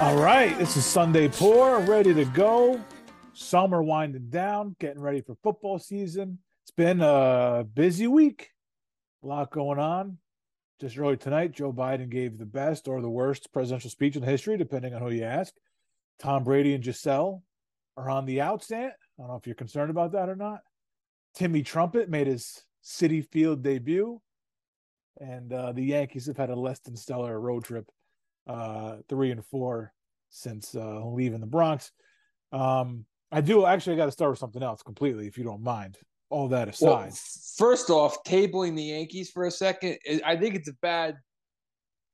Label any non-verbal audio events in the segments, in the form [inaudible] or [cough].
All right, this is Sunday Pour, ready to go. Summer winding down, getting ready for football season. It's been a busy week, a lot going on. Just early tonight, Joe Biden gave the best or the worst presidential speech in history, depending on who you ask. Tom Brady and Gisele are on the outstand. I don't know if you're concerned about that or not. Timmy Trumpet made his Citi Field debut, and uh, the Yankees have had a less than stellar road trip uh, three and four since uh, leaving the Bronx. Um, I do actually. I got to start with something else completely, if you don't mind. All that aside, well, first off, tabling the Yankees for a second, I think it's a bad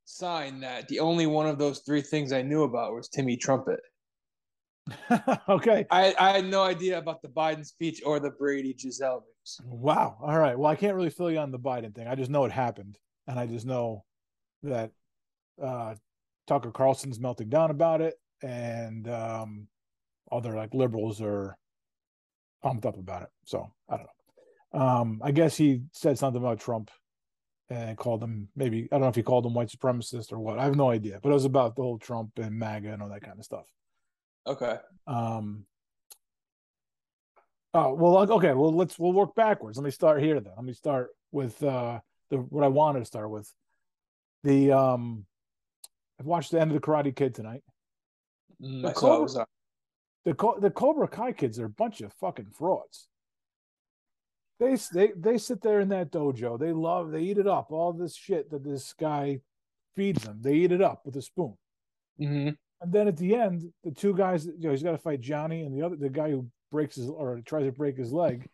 sign that the only one of those three things I knew about was Timmy Trumpet. [laughs] okay, I, I had no idea about the Biden speech or the Brady Gisele news. Wow. All right. Well, I can't really fill you on the Biden thing. I just know it happened, and I just know that uh, Tucker Carlson's melting down about it, and um, other like liberals are pumped up about it. So I don't know. Um, I guess he said something about Trump and called him maybe I don't know if he called him white supremacist or what. I have no idea, but it was about the whole Trump and MAGA and all that kind of stuff. Okay. Um. Oh well, okay. Well, let's we'll work backwards. Let me start here then. Let me start with uh the what I wanted to start with. The um I've watched the end of the Karate Kid tonight. Mm, the, Cobra, the, the Cobra Kai kids are a bunch of fucking frauds. They they they sit there in that dojo. They love. They eat it up. All this shit that this guy feeds them. They eat it up with a spoon. Mm-hmm. And then at the end, the two guys. You know, he's got to fight Johnny and the other the guy who breaks his or tries to break his leg.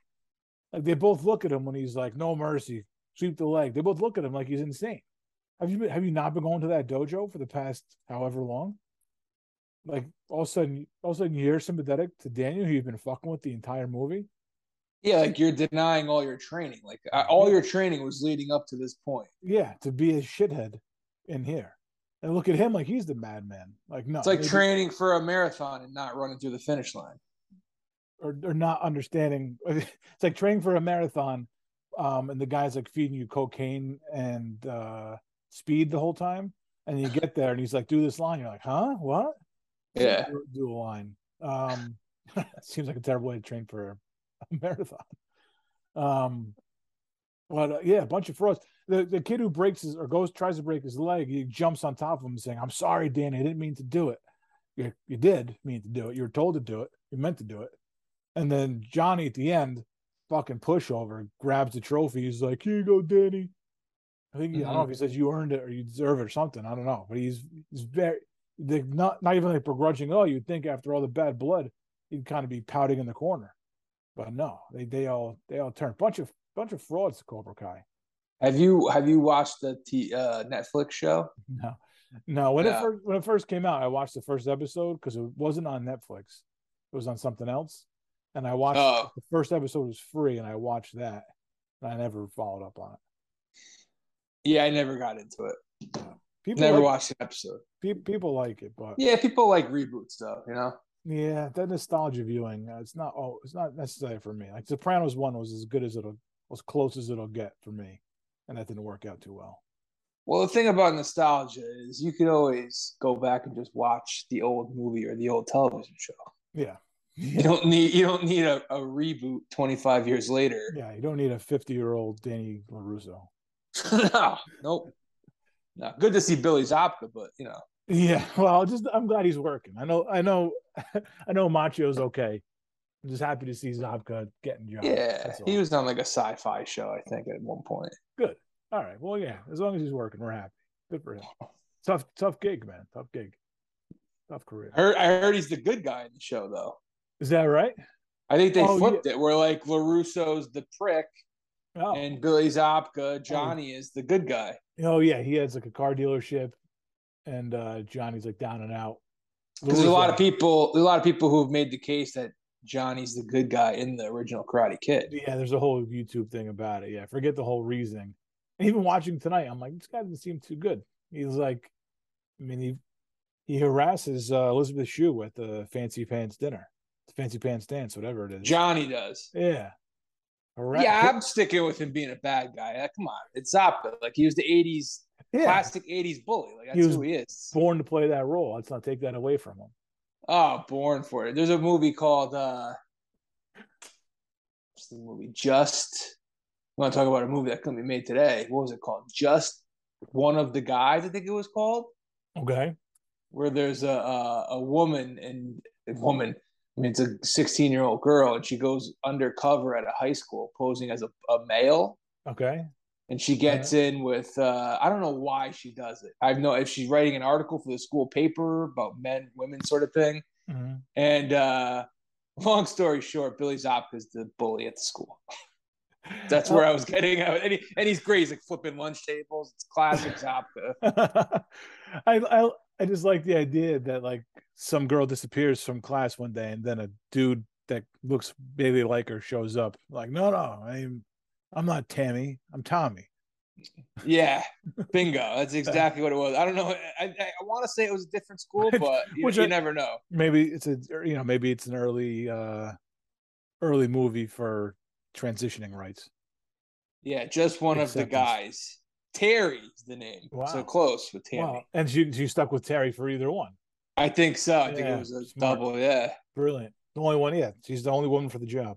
Like they both look at him when he's like, "No mercy, sweep the leg." They both look at him like he's insane. Have you been, have you not been going to that dojo for the past however long? Like all of a sudden, all of a sudden you're sympathetic to Daniel, who you've been fucking with the entire movie. Yeah, like you're denying all your training. Like all your training was leading up to this point. Yeah, to be a shithead in here. And look at him like he's the madman. Like no, it's like training for a marathon and not running through the finish line, or or not understanding. [laughs] It's like training for a marathon, um, and the guy's like feeding you cocaine and uh, speed the whole time, and you get there and he's like, "Do this line." You're like, "Huh? What?" Yeah, do, a line. Um, [laughs] seems like a terrible way to train for a [laughs] marathon. Um, but uh, yeah, a bunch of frauds. The the kid who breaks his or goes tries to break his leg, he jumps on top of him saying, "I'm sorry, Danny, I didn't mean to do it." You, you did mean to do it. You were told to do it. You meant to do it. And then Johnny at the end, fucking pushover, grabs the trophy. He's like, "Here you go, Danny." I think mm-hmm. I don't know if he says you earned it or you deserve it or something. I don't know, but he's he's very not not even like begrudging. Oh, you'd think after all the bad blood, he'd kind of be pouting in the corner, but no, they they all they all turn bunch of bunch of frauds to Cobra Kai. Have you have you watched the T, uh, Netflix show? [laughs] No, no. When it first when it first came out, I watched the first episode because it wasn't on Netflix. It was on something else, and I watched oh. the first episode was free, and I watched that, and I never followed up on it. Yeah, I never got into it. People never like, watched an episode. People like it, but yeah, people like reboot stuff. You know. Yeah, that nostalgia viewing. Uh, it's not. Oh, it's not necessary for me. Like Sopranos one was as good as it'll, as close as it'll get for me, and that didn't work out too well. Well, the thing about nostalgia is you can always go back and just watch the old movie or the old television show. Yeah. You don't need you don't need a, a reboot 25 years later. Yeah, you don't need a 50 year old Danny LaRusso. [laughs] no, nope. No, good to see Billy Zabka, but you know. Yeah, well, just I'm glad he's working. I know, I know, [laughs] I know Macchio's okay. I'm just happy to see Zabka getting jobs. Yeah, he was on like a sci-fi show, I think, at one point. Good. All right. Well, yeah, as long as he's working, we're happy. Good for him. Tough, tough gig, man. Tough gig. Tough career. I heard, I heard he's the good guy in the show, though. Is that right? I think they oh, flipped yeah. it. Where like LaRusso's the prick, Oh. And Billy Zabka, Johnny oh. is the good guy. Oh yeah, he has like a car dealership, and uh Johnny's like down and out. Because there's a lot of people, there's a lot of people who have made the case that Johnny's the good guy in the original Karate Kid. Yeah, there's a whole YouTube thing about it. Yeah, forget the whole reasoning. And even watching tonight, I'm like, this guy doesn't seem too good. He's like, I mean, he he harasses uh, Elizabeth Shue at the fancy pants dinner, the fancy pants dance, whatever it is. Johnny does. Yeah, yeah, I'm sticking with him being a bad guy. come on, it's Zabka. Like he was the '80s Yeah. classic '80s bully. Like that's He was who he is. Born to play that role. Let's not take that away from him. Oh, born for it. There's a movie called uh what's the movie? Just I want to talk about a movie that couldn't be made today. What was it called? Just one of the guys, I think it was called, Okay. where there's a a, a woman and a woman. I mean, it's a 16 year old girl, and she goes undercover at a high school, posing as a, a male, Okay. and she gets in with. Uh, I don't know why she does it. I know if she's writing an article for the school paper about men, women, sort of thing. Mhm. And uh, long story short, Billy Zabka's the bully at the school. [laughs] That's where I was getting at. And, he, and he's great. He's like flipping lunch tables. It's classic Zabka. [laughs] I, I I just like the idea that like some girl disappears from class one day and then a dude that looks maybe like her shows up. Like, no, no, I'm I'm not Tammy. I'm Tommy. Yeah, [laughs] bingo. That's exactly what it was. I don't know. I, I, I want to say it was a different school, [laughs] but you, Which you I- never know. Maybe it's a you know maybe it's an early uh early movie for transitioning rights. Yeah, just one of the guys. Terry's the name. Wow. So close with Tammy. Wow. And she she stuck with Terry for either one. I think so. I think Yeah, it was a smart. double. Yeah, Brilliant. The only one, yeah. She's the only woman for the job.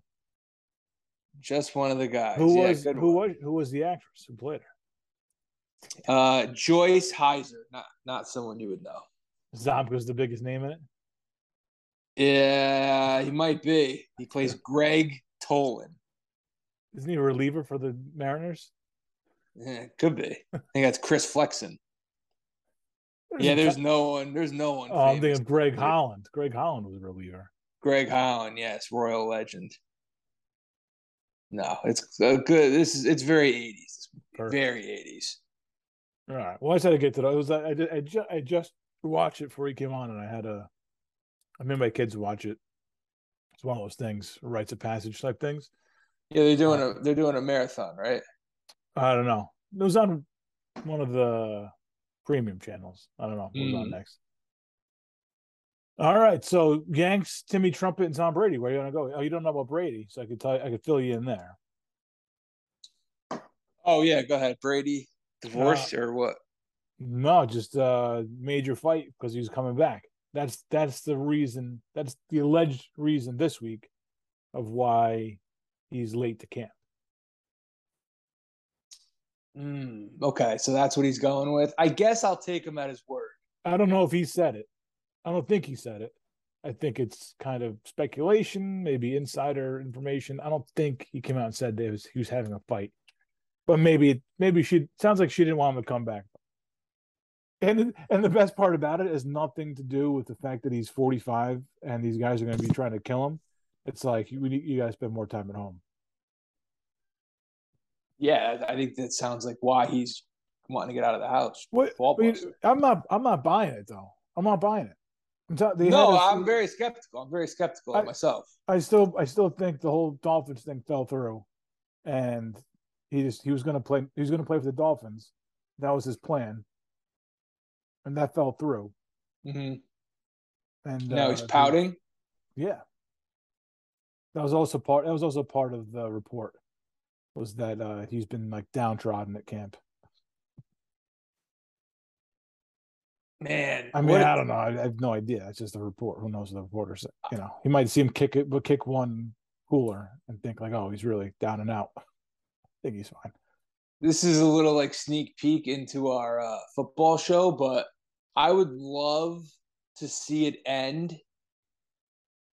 just one of the guys. Who yeah, was who one. was who was the actress who played her? Uh, Joyce Hyser. Not not someone you would know. Zabka's the biggest name in it. Yeah, he might be. He plays Greg Tolan. Isn't he a reliever for the Mariners? Yeah, it could be. I think that's Chris Flexen. Yeah, there's no one. There's no one. Oh, I'm thinking of Greg Holland. Greg Holland was a reliever. Greg Holland, yes, Royal Legend. No, it's uh, good. This is it's very 80s. Perfect. Very 80s. All right. Well, I said to get to that. It was I did, I, just, I just watched it before he came on, and I had a. I made my kids watch it. It's one of those things, rites of passage type things. Yeah, they're doing a they're doing a marathon, right? I don't know. It was on one of the premium channels. I don't know what was on Mm. next. All right, so Yanks, Timmy Trumpet, and Tom Brady. Where are you gonna go? Oh, you don't know about Brady, so I could tell. You, I could fill you in there. Oh yeah, go ahead. Brady divorced Uh, or what? No, just uh major fight because he's coming back. That's that's the reason. That's the alleged reason this week of why he's late to camp. Mm, okay, so that's what he's going with. I guess I'll take him at his word. I don't know if he said it. I don't think he said it. I think it's kind of speculation, maybe insider information. I don't think he came out and said that he was, he was having a fight, but maybe maybe she sounds like she didn't want him to come back. And and the best part about it is nothing to do with the fact that he's 45 and these guys are going to be trying to kill him. It's like you you guys spend more time at home. Yeah, I think that sounds like why he's wanting to get out of the house. What? Ball I mean, I'm not I'm not buying it though. I'm not buying it. I'm No, I'm very skeptical. I'm very skeptical I- of myself. I still I still think the whole Dolphins thing fell through, and he just he was going to play he was going to play for the Dolphins. That was his plan, and that fell through. hmm And Now uh, he's pouting. Yeah, that was also part. That was also part of the report. Was that uh, he's been like downtrodden at camp? Man, I mean, I don't know. I, I have no idea. It's just a report. Who knows what the reporter said? You know, he might see him kick it, but kick one cooler and think like, oh, he's really down and out. I think he's fine. this is a little like sneak peek into our uh, football show, but I would love to see it end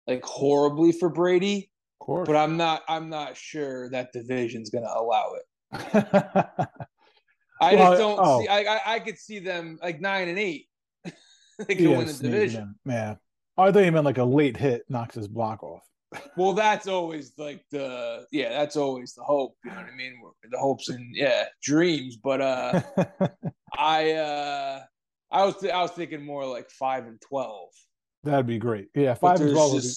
like horribly for Brady, Of course. but I'm not. I'm not sure that division's going to allow it. [laughs] I Well, just don't oh. see. I, I I could see them like nine and eight. [laughs] they could Yeah, win the division. Yeah. I thought you meant like a late hit knocks his block off. Well, that's always like the yeah. That's always the hope. You know what I mean? The hopes and yeah dreams. But uh, [laughs] I uh, I was I was thinking more like five and twelve. That'd be great. Yeah, five and twelve. would be-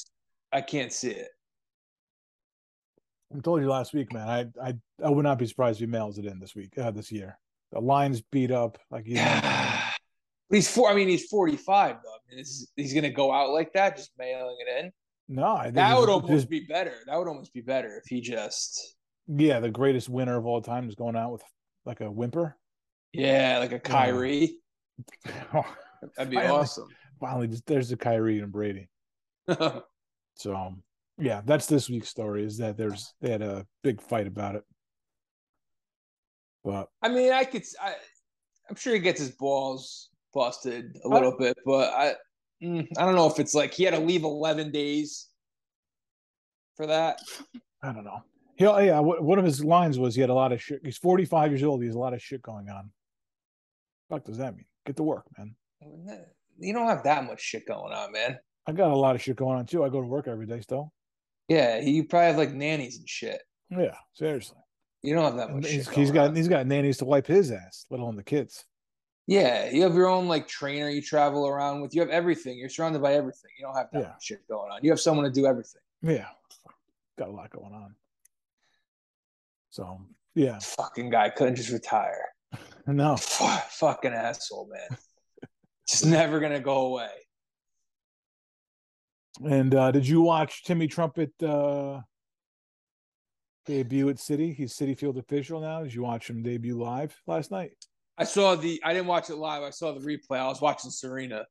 I can't see it. I told you last week, man. I I I would not be surprised if he mails it in this week, uh, this year. The line's beat up, like you. [sighs] He's four. I mean, he's forty five though. I mean, is, he's gonna go out like that, just mailing it in. No, I think That would almost just- be better. That would almost be better if he just yeah, the greatest winner of all time is going out with like a whimper. Yeah, like a Kyrie. [laughs] That'd be Finally. awesome. Finally, just, there's the Kyrie and Brady. [laughs] So um, yeah, that's this week's story. Is that there's they had a big fight about it, but I mean, I could. I, I'm sure he gets his balls busted a little bit, but I, mm, I don't know if it's like he had to leave 11 days for that. I don't know. He, yeah, one of his lines was he had a lot of shit. He's 45 years old. He has a lot of shit going on. What does that mean? Get to work, man. You don't have that much shit going on, man. I got a lot of shit going on too. I go to work every day still. Yeah, you probably have like nannies and shit. Yeah, seriously. You don't have that much. he's, he's got on. he's got nannies to wipe his ass, let alone the kids. Yeah, you have your own like trainer you travel around with. You have everything. You're surrounded by everything. You don't have that Yeah. shit going on. You have someone to do everything. Yeah, got a lot going on. So yeah, Fucking guy couldn't just retire. [laughs] no, Fu- fucking asshole, man. [laughs] just never gonna go away. And uh, did you watch Timmy Trumpet uh, debut at City? He's Citi Field official now. Did you watch him debut live last night? I saw the. I didn't watch it live. I saw the replay. I was watching Serena.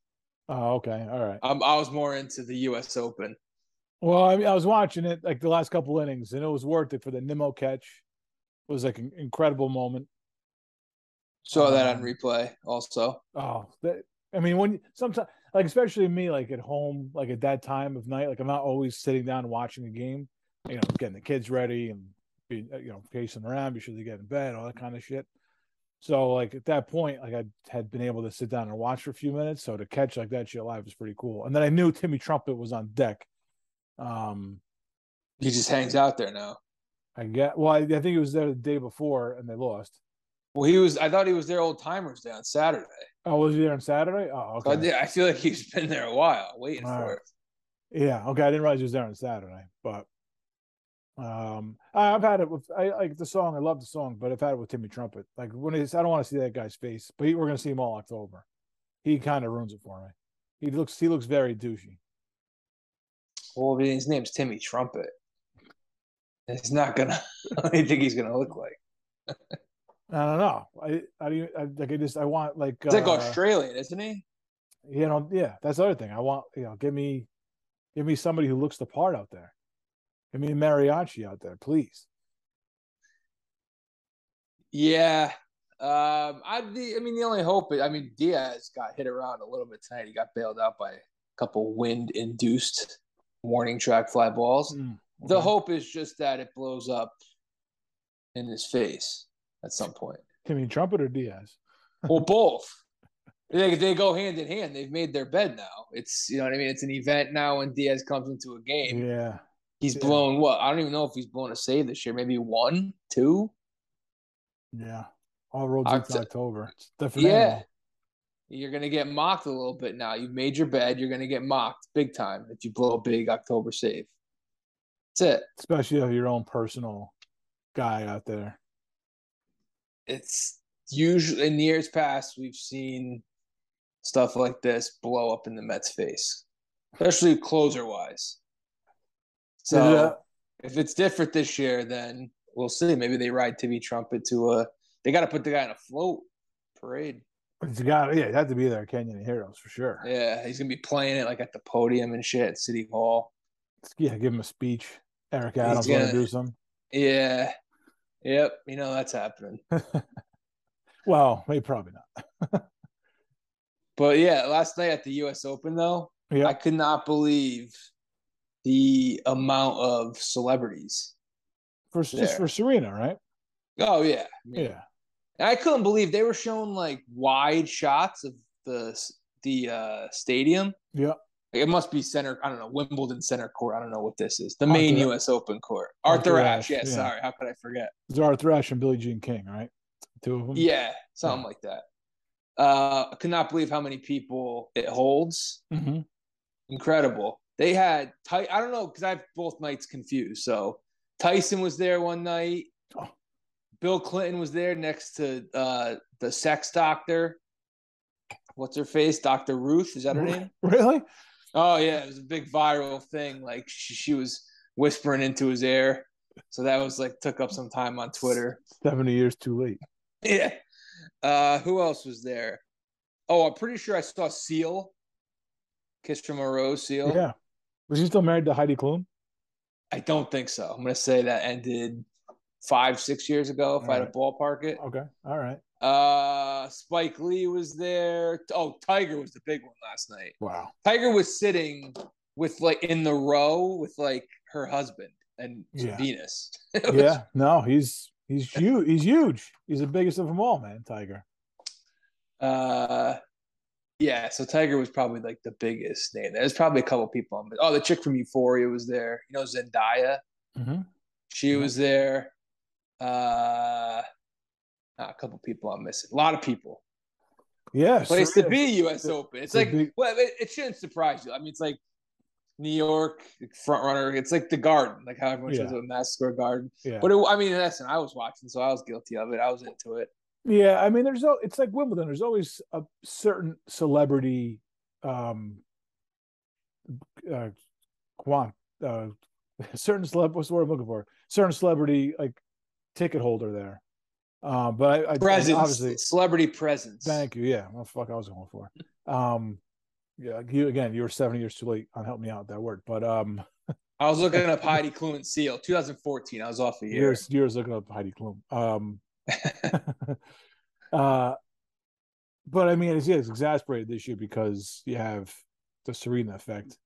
Oh, okay, all right. Um, I was more into the U.S. Open. Well, I mean, I was watching it like the last couple innings, and it was worth it for the Nimmo catch. It was like an incredible moment. Saw that on Um, replay also. Oh, that, I mean, when sometimes, like especially me, like at home, like at that time of night, like I'm not always sitting down watching a game. You know, getting the kids ready and be, you know, pacing around, be sure they get in bed, all that kind of shit. So, like at that point, like I had been able to sit down and watch for a few minutes. So to catch like that shit live was pretty cool. And then I knew Timmy Trumpet was on deck. Um, He just hangs out there now. I get well, I, I think he was there the day before and they lost. Well, he was. I thought he was there old timers day on Saturday. Oh, was he there on Saturday? Oh, So I, okay. did, I feel like he's been there a while, waiting All for right. it. Yeah, okay. I didn't realize he was there on Saturday, but um, I've had it with I like the song. I love the song, but I've had it with Timmy Trumpet. Like when he's, I don't want to see that guy's face, but he, we're gonna see him all October. He kind of ruins it for me. He looks he looks very douchey. Well, his name's Timmy Trumpet. It's not gonna. [laughs] I don't think he's gonna look like. [laughs] I don't know. I I, do I like I just I want like like uh, Australian, isn't he? you know yeah that's the other thing. I want you know give me give me somebody who looks the part out there. Give me a mariachi out there, please. Yeah. Um, I, the, I mean, the only hope, I mean, Diaz got hit around a little bit tonight. He got bailed out by a couple wind induced warning track fly balls. Mm, The hope is just that it blows up in his face at some point. Timmy Trumpet or Diaz? Well, [laughs] both. They, they go hand in hand. They've made their bed now. It's, you know what I mean? It's an event now when Diaz comes into a game. Yeah. He's Yeah. blown what? I don't even know if he's blown a save this year. Maybe one, two. Yeah. All roads Oct- October. It's different. Yeah. You're gonna get mocked a little bit now. You've made your bed. You're gonna get mocked big time if you blow a big October save. That's it. Especially if your own personal guy out there. It's usually in years past we've seen stuff like this blow up in the Mets' face, especially closer wise. So Yeah. if it's different this year, then we'll see. Maybe they ride Timmy Trumpet to a. They got to put the guy in a float parade. It's got yeah, have to be there, Canyon of Heroes for sure. Yeah, he's gonna be playing it like at the podium and shit at City Hall. Yeah, give him a speech. Eric Adams gonna- to do some. Yeah. Yep. You know that's happening. [laughs] Well, maybe probably not. [laughs] But yeah, last night at the US Open though, Yeah. I could not believe the amount of celebrities. For just for Serena, right? Oh yeah. Mean, Yeah. I couldn't believe they were showing like wide shots of the the uh stadium. Yeah. It must be center, I don't know, Wimbledon center court. I don't know what this is. The main Arthur- US Open court. Arthur Arthur, Ashe, Ashe. Yeah, yeah. sorry. How could I forget? It's Arthur Ashe and Billie Jean King, right? Two of them. Yeah, something like that. Uh, I could not believe how many people it holds. hmm Incredible. They had I don't know because I have both nights confused. So Tyson was there one night. Oh. Bill Clinton was there next to uh, the sex doctor. What's her face? Dr. Ruth. Is that her name? [laughs] Really? Oh yeah, it was a big viral thing. Like she, she was whispering into his ear. So that was like took up some time on Twitter. Seventy years too late. Yeah. Uh, who else was there? Oh, I'm pretty sure I saw Seal. Kiss from a Rose, Seal. Yeah. Was he still married to Heidi Klum? I don't think so. I'm gonna say that ended five, six years ago. If All I had right. to ballpark it. Okay. All right. Uh, Spike Lee was there. Oh, Tiger was the big one last night. Wow. Tiger was sitting with like in the row with like her husband and Yeah. Venus. [laughs] Was- Yeah. No, he's he's huge. He's huge. He's the biggest of them all, man. Tiger. Uh, yeah. So Tiger was probably like the biggest name. There's probably a couple people on. Oh, the chick from Euphoria was there. You know Zendaya. Mm-hmm. She Yeah. was there. Uh, ah, a couple people I'm missing. A lot of people. Yeah. Place Serena- to be, U.S. Open. It's like big- well, it, it shouldn't surprise you. I mean, it's like New York front runner. It's like the Garden, like how everyone shows Yeah. up at Madison Square Garden. Yeah. But it, I mean, in essence, I was watching, so I was guilty of it. I was into it. Yeah, I mean, there's it's like Wimbledon. There's always a certain celebrity, um, uh, quant, uh, [laughs] certain celeb. What's the word I'm looking for? Certain celebrity like ticket holder there. Um, but I, I Presence, obviously, celebrity presence. thank you. Yeah, what the fuck I was going for. Um, yeah, you again. You were seven years too late on helping me out with that word, but um, I was looking up Heidi Klum and Seal, 2014. I was off a year. years years looking up Heidi Klum. Um, [laughs] uh, but I mean, it's yeah, it's exasperated this year because you have the Serena effect.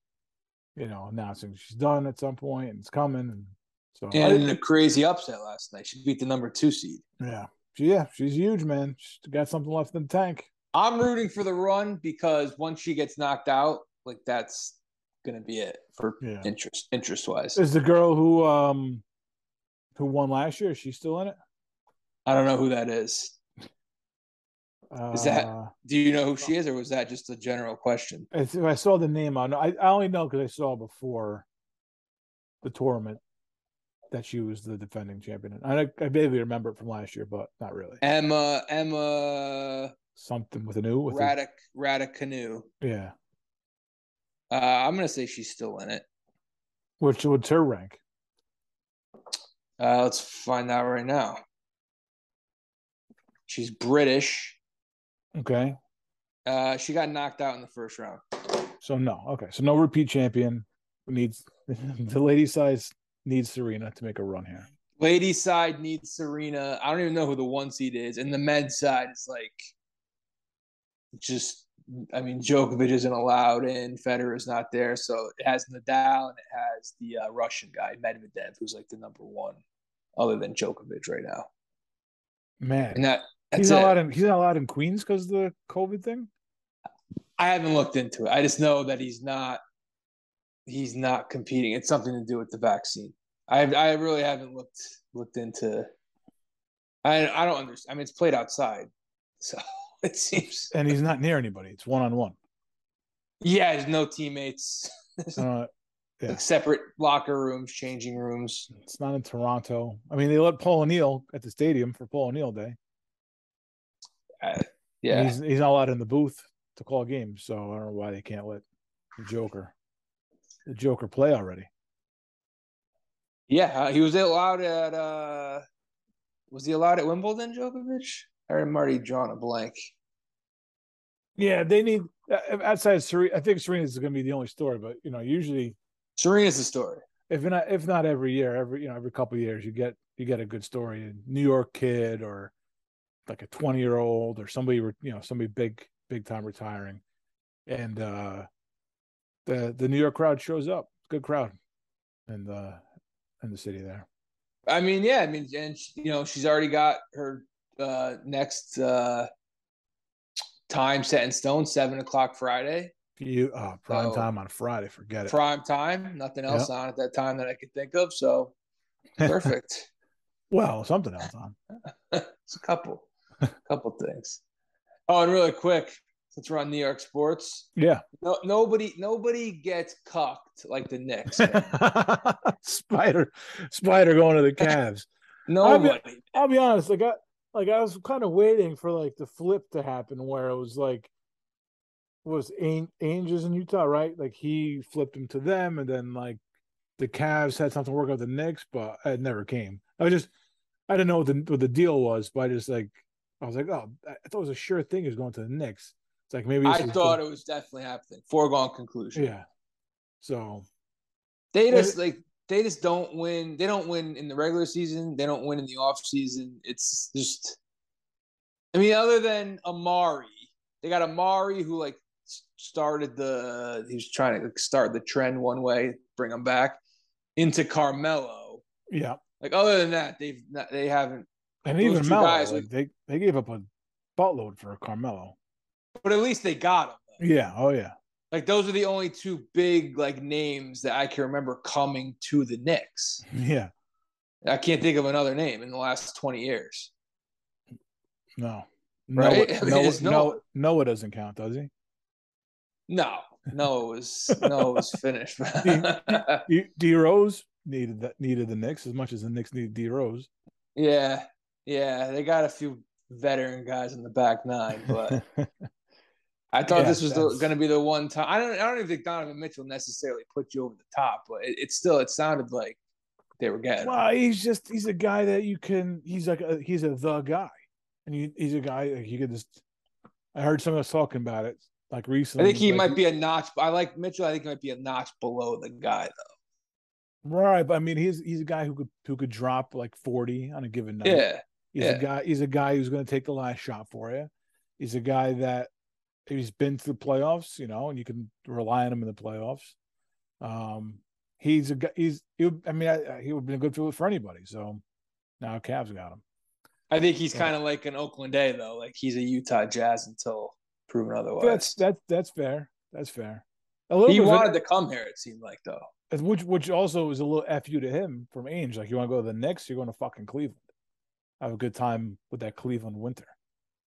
You know, announcing she's done at some point and it's coming, and so and a crazy upset last night. She beat the number two seed. yeah, she, yeah, she's huge, man. She's got something left in the tank. I'm rooting for the run because once she gets knocked out, like that's gonna be it for Yeah. interest interest wise. Is the girl who um who won last year? Is she still in it? I don't know who that is. Uh, Is that- Do you know who she is, or was that just a general question? I, I saw the name on. I I only know because I saw before the tournament that she was the defending champion. I I vaguely remember it from last year, but not really. Emma Emma Something with a new with a, Radek Raducanu. yeah. Uh, I'm gonna say she's still in it. Which what's her rank? Uh, let's find out right now. She's British. Okay, Uh, she got knocked out in the first round. so no. Okay, so no repeat champion. Needs [laughs] the lady size needs Serena to make a run here. Ladies side needs Serena. I don't even know who the one seed is, and the men's side is like just. I mean, Djokovic isn't allowed and Federer is not there, so it has Nadal and it has the uh, Russian guy Medvedev, who's like the number one, other than Djokovic right now. Man, And that that's he's it. not allowed in. He's not allowed in Queens because of the COVID thing. I haven't looked into it. I just know that he's not. He's not competing. It's something to do with the vaccine. I I really haven't looked looked into. I I don't understand. I mean, it's played outside, so [laughs] it seems. and he's not near anybody. It's one on one. Yeah, there's no teammates. [laughs] Uh, Yeah. Separate locker rooms, changing rooms. It's not in Toronto. I mean, they let Paul O'Neill at the stadium for Paul O'Neill Day. And Yeah, he's he's not allowed in the booth to call games, so I don't know why they can't let the Joker, Joker play already. yeah. uh, He was allowed at. uh Was he allowed at Wimbledon, Djokovic? I'm already drawn a blank. Yeah, they need uh, outside Serena. I think Serena's going to be the only story, but you know, usually Serena's the story. if not if not every year, every you know every couple of years, you get you get a good story. A New York kid or like a twenty year old or somebody you know somebody big big time retiring, and uh the the New York crowd shows up. Good crowd, in the in the city there. I mean, yeah, I mean, and you know, she's already got her uh next uh time set in stone, seven o'clock Friday, You uh, prime So- time on Friday. Forget it. prime time. Nothing else on at that time that I could think of. So [laughs] perfect. well, something else on. [laughs] it's a couple, a couple things. Oh, and really quick, since we're on New York sports, Yeah. no, nobody, nobody gets cucked like the Knicks. [laughs] Spider, Spider going to the Cavs. [laughs] Nobody. I'll be honest, like I like I was kind of waiting for like the flip to happen where it was like was An- Angels in Utah, right? Like he flipped him to them, and then like the Cavs had something to work out with the Knicks, but it never came. I was just I didn't know what the what the deal was, but I just like I was like, oh, I thought it was a sure thing he was going to the Knicks. It's like maybe I thought it was definitely happening. Foregone conclusion. Yeah. So they just like they just don't win. They don't win in the regular season. They don't win in the off season. It's just, I mean, other than Amar'e, they got Amar'e who like started the. He was trying to start the trend one way, bring him back into Carmelo. Yeah. Like other than that, they've not, they haven't. And even Melo, guys, like, they they gave up a buttload for Carmelo. But at least they got him. Though. Yeah. Oh yeah. Like those are the only two big like names that I can remember coming to the Knicks. Yeah. I can't think of another name in the last 20 years. No. Right? Noah, I [laughs] mean, Noah, Noah, Noah doesn't count, does he? No. Noah was Noah was finished. [laughs] D, D Rose needed that needed the Knicks as much as the Knicks needed D Rose. Yeah. Yeah. They got a few veteran guys in the back nine, but [laughs] I thought yeah, this was going to be the one time. I don't. I don't even think Donovan Mitchell necessarily put you over the top, but it, it still. It sounded like they were getting. Well, he's just he's a guy that you can. He's like a, he's a the guy, and he, he's a guy like you could just. I heard someone else talking about it like recently. I think he like, might be a notch. I like Mitchell. I think he might be a notch below the guy though. Right, but I mean, he's he's a guy who could who could drop like forty on a given night. Yeah, he's yeah. a guy. He's a guy who's going to take the last shot for you. He's a guy that he's been through the playoffs, you know, and you can rely on him in the playoffs. Um, he's a he's he would, I mean I, he would have been a good fit for anybody. So now Cavs got him. I think he's kind of like an Oakland A though. Like he's a Utah Jazz until proven otherwise. That's that's that's fair. That's fair. A little he wanted to come here. It seemed like though. Which which also is a little fu to him from Ainge. Like you want to go to the Knicks, you're going to fucking Cleveland. Have a good time with that Cleveland winter.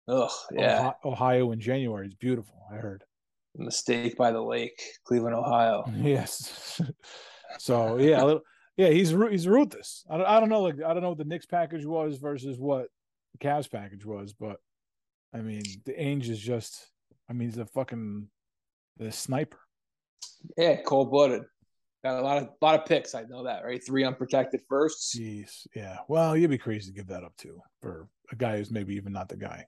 Oh yeah, Ohio in January is beautiful. I heard. Mistake by the lake, Cleveland, Ohio. [laughs] Yes. [laughs] so yeah, little, yeah, he's he's ruthless. I don't, I don't know like I don't know what the Knicks package was versus what the Cavs package was, but I mean the Ainge is just I mean he's a fucking the sniper. Yeah, cold blooded. Got a lot of lot of picks. I know that, right? Three unprotected firsts. Jeez, yeah. Well, you'd be crazy to give that up too for a guy who's maybe even not the guy.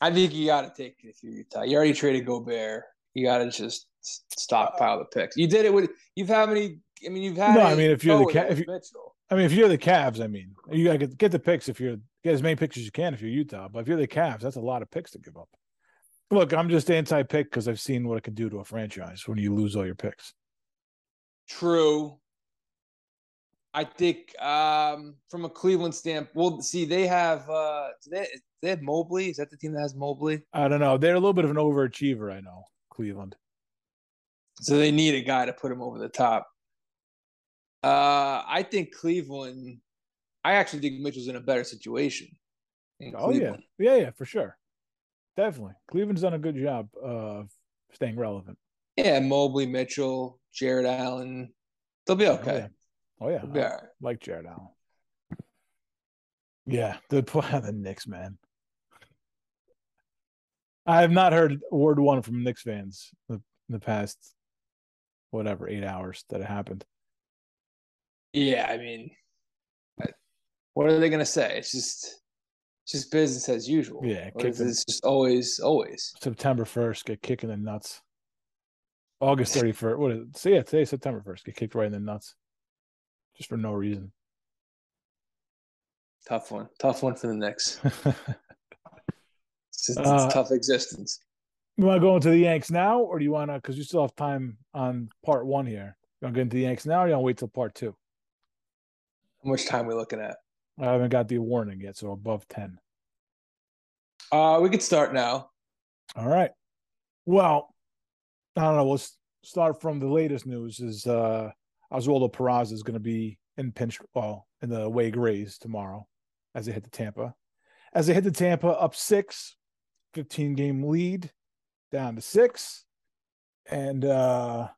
I think you got to take it if you're Utah. You already traded Gobert. You got to just stockpile the picks. You did it with. You've had many. I mean, you've had. No, I mean, if you're the Ca- if you, I mean, if you're the Cavs, I mean, you got to get, get the picks. If you're get as many picks as you can. If you're Utah, but if you're the Cavs, that's a lot of picks to give up. Look, I'm just anti-pick because I've seen what it can do to a franchise when you lose all your picks. True. I think um, from a Cleveland standpoint, well, see, they have uh, they they have Mobley. Is that the team that has Mobley? I don't know. They're a little bit of an overachiever. I know Cleveland. So they need a guy to put him over the top. Uh, I think Cleveland. I actually think Mitchell's in a better situation. oh Cleveland. yeah, yeah, yeah, for sure, definitely. Cleveland's done a good job of staying relevant. Yeah, Mobley, Mitchell, Jarrett Allen, they'll be okay. Oh yeah, oh, yeah. Right. like Jarrett Allen. Yeah, the [laughs] the Knicks, man. I have not heard word one from Knicks fans in the past, whatever, eight hours that it happened. Yeah, I mean, what are they going to say? It's just, it's just business as usual. Yeah, it's, it's just always, always. September first, get kicked in the nuts. August [laughs] thirty first. What is it? So yeah, today September first. Get kicked right in the nuts, just for no reason. Tough one. Tough one for the Knicks. [laughs] It's, just, it's uh, tough existence. You want to go into the Yanks now, or do you want to? Because you still have time on part one here. You want to get into the Yanks now, or you want to wait till part two? How much time are we looking at? I haven't got the warning yet, so above ten. Uh, we could start now. All right. Well, I don't know. Let's start from the latest news. Is uh, Oswaldo Peraza is going to be in pinch, well, in the away Grays tomorrow as they head to Tampa. As they head to Tampa, up six, 15 game lead down to six. And uh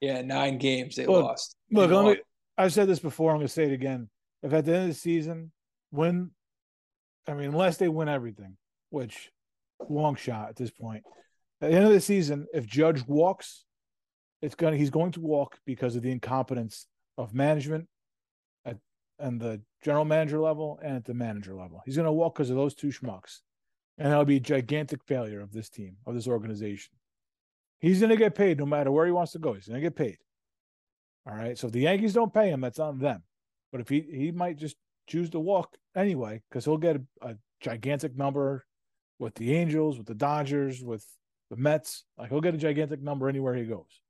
yeah, nine games they look, lost. Look, me I've said this before, I'm gonna say it again. If at the end of the season, when, I mean, unless they win everything, which long shot at this point. At the end of the season, if Judge walks, it's gonna he's going to walk because of the incompetence of management, at and the general manager level and at the manager level. He's going to walk because of those two schmucks, and that'll be a gigantic failure of this team of this organization. He's going to get paid no matter where he wants to go. He's going to get paid. All right. So if the Yankees don't pay him, that's on them. But if he he might just choose to walk anyway because he'll get a, a gigantic number with the Angels, with the Dodgers, with the Mets. Like he'll get a gigantic number anywhere he goes.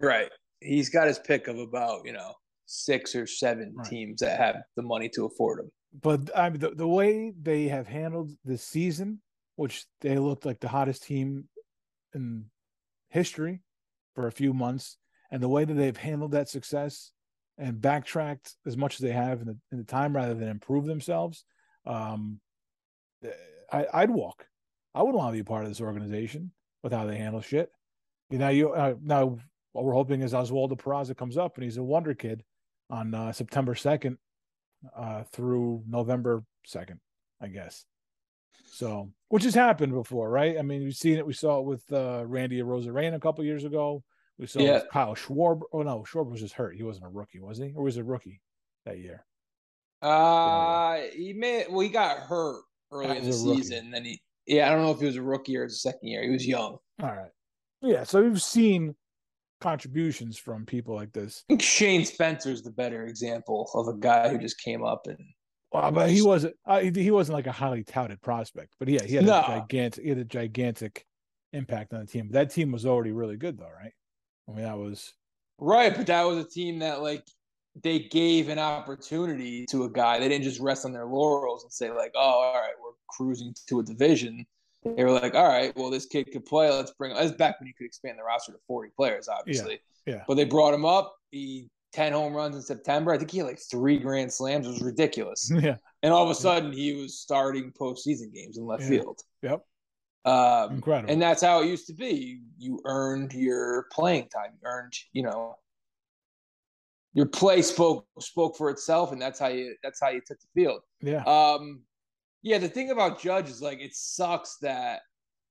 Right. He's got his pick of about, you know, six or seven right. teams that have the money to afford him. But I mean, the, the way they have handled this season, which they looked like the hottest team in history for a few months, and the way that they've handled that success and backtracked as much as they have in the, in the time rather than improve themselves, um, I, I'd walk. I wouldn't want to be a part of this organization with how they handle shit. You know, you uh, now what we're hoping is Oswaldo Peraza comes up and he's a wonder kid on uh, September second uh, through November second, I guess. So, which has happened before, right? I mean, we've seen it. We saw it with uh, Randy Arozarena a couple years ago. We saw yeah. Kyle Schwarber. Oh no, Schwarber was just hurt. He wasn't a rookie, was he? Or was he a rookie that year? Uh, he may. Well, he got hurt early in the season. Then he, yeah, I don't know if he was a rookie or his second year. He was young. All right. Yeah, so we've seen contributions from people like this. I think Shane Spencer's the better example of a guy who just came up and. Well, but he wasn't. Uh, he wasn't like a highly touted prospect, but yeah, he had no. a gigantic. He had a gigantic impact on the team. That team was already really good, though, right? I mean, that was right, but that was a team that like they gave an opportunity to a guy. They didn't just rest on their laurels and say like, "Oh, all right, we're cruising to a division." They were like, "All right, well, this kid could play. Let's bring." That's back when you could expand the roster to forty players, obviously. Yeah. yeah. But they brought him up. He ten home runs in September. I think he had like three grand slams. It was ridiculous. [laughs] Yeah. And all of a sudden, he was starting postseason games in left yeah. field. Yep. Um, Incredible. And that's how it used to be. You, you earned your playing time. You earned, you know, your play spoke spoke for itself, and that's how you that's how you took the field. Yeah. Um, yeah. The thing about Judge is like it sucks that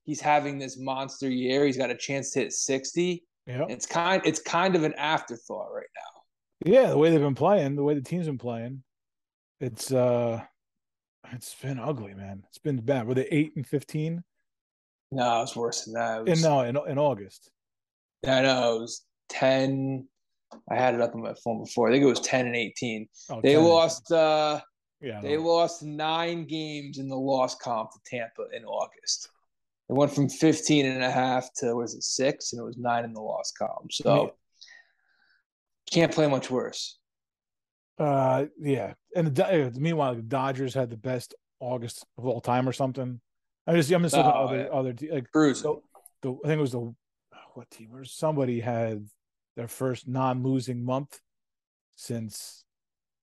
he's having this monster year. He's got a chance to hit sixty. Yeah. It's kind it's kind of an afterthought right now. Yeah, the way they've been playing, the way the team's been playing, it's uh, it's been ugly, man. It's been bad. Were they eight and fifteen? No, it's worse than that. Was, in, no, in, in August. I know it was ten I had it up on my phone before. I think it was 10 and 18. Oh, they 10. lost uh yeah, they lost nine games in the loss comp to Tampa in August. It went from 15 and a half to was it six, and it was nine in the loss column. So can't play much worse. Uh, yeah, and the, uh, meanwhile, the Dodgers had the best August of all time or something. I'm just I'm just looking oh, at other yeah. other like So, the I think it was the what team or somebody had their first non-losing month since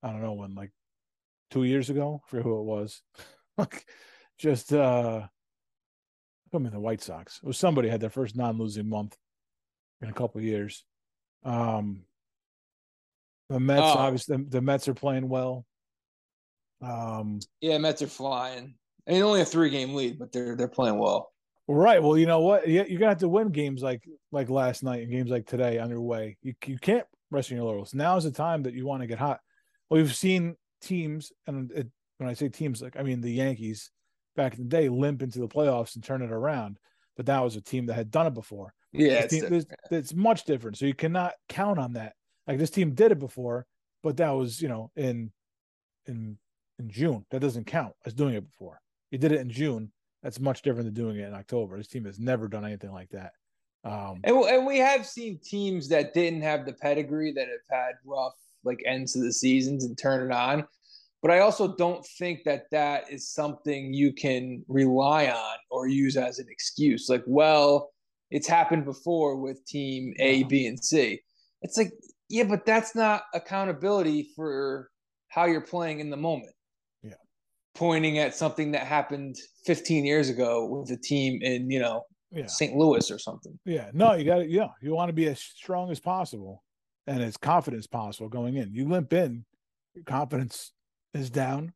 I don't know when, like two years ago. For who it was, [laughs] just uh, I mean the White Sox. It was somebody had their first non-losing month in a couple years. Um, the Mets, oh. obviously, the, the Mets are playing well. Um, yeah, Mets are flying. I mean, only a three-game lead, but they're they're playing well. Right. Well, you know what? Yeah, You're gonna have to win games like like last night and games like today on your way. You you can't rest on your laurels. Now is the time that you want to get hot. Well, we've seen teams, and it, when I say teams, like I mean the Yankees back in the day, limp into the playoffs and turn it around. But that was a team that had done it before. Yeah, it's, team, it's much different. So you cannot count on that. Like this team did it before, but that was you know in in in June. That doesn't count as doing it before. You did it in June that's much different than doing it in October. This team has never done anything like that. Um, and, and we have seen teams that didn't have the pedigree that have had rough like ends to the seasons and turn it on. But I also don't think that that is something you can rely on or use as an excuse. Like, well, it's happened before with team A, B, and C. It's like, yeah, but that's not accountability for how you're playing in the moment Yeah. pointing at something that happened 15 years ago with a team in, you know, yeah. St. Louis or something. Yeah. No, you got to, yeah, you want to be as strong as possible and as confident as possible going in. You limp in, your confidence is down.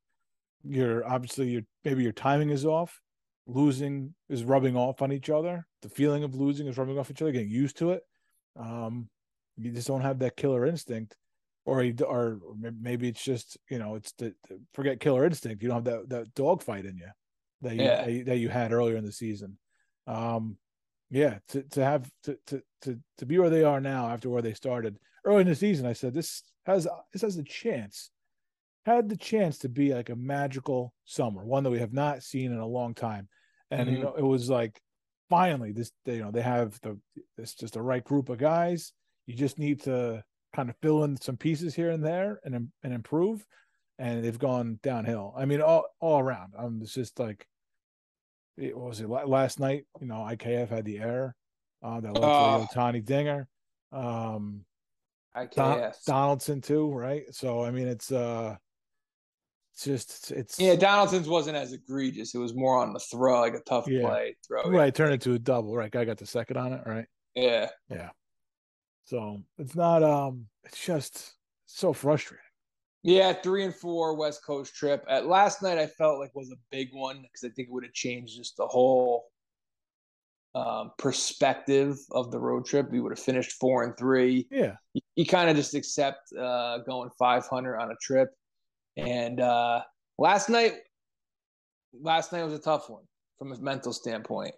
You're obviously, your maybe your timing is off. Losing is rubbing off on each other. The feeling of losing is rubbing off each other, getting used to it. Um, you just don't have that killer instinct. or or maybe it's just you know it's the, the forget killer instinct. You don't have that that dog fight in you that you, Yeah. that you that you had earlier in the season. Um, yeah, to to have to to to to be where they are now after where they started early in the season, I said this has this has a chance, had the chance to be like a magical summer, one that we have not seen in a long time, and you Mhm. know it was like finally this they, you know they have the it's just the right group of guys. You just need to kind of fill in some pieces here and there and and improve, and they've gone downhill. I mean all all around. Um, it's just like it what was it last night. You know, IKF had the error uh, that led to the Ohtani dinger. Um, Don- IKF. Donaldson too, right? So I mean, it's uh, it's just it's Yeah, Donaldson's wasn't as egregious. It was more on the throw, like a tough Yeah. play throw. right. Turn it to a double, right? Guy got the second on it, right? Yeah. Yeah. So it's not um, it's just so frustrating. Yeah, three and four West Coast trip. At last night, I felt like was a big one because I think it would have changed just the whole um, perspective of the road trip. We would have finished four and three. Yeah, You, you kind of just accept uh, going five hundred on a trip. And uh, last night, last night was a tough one from a mental standpoint.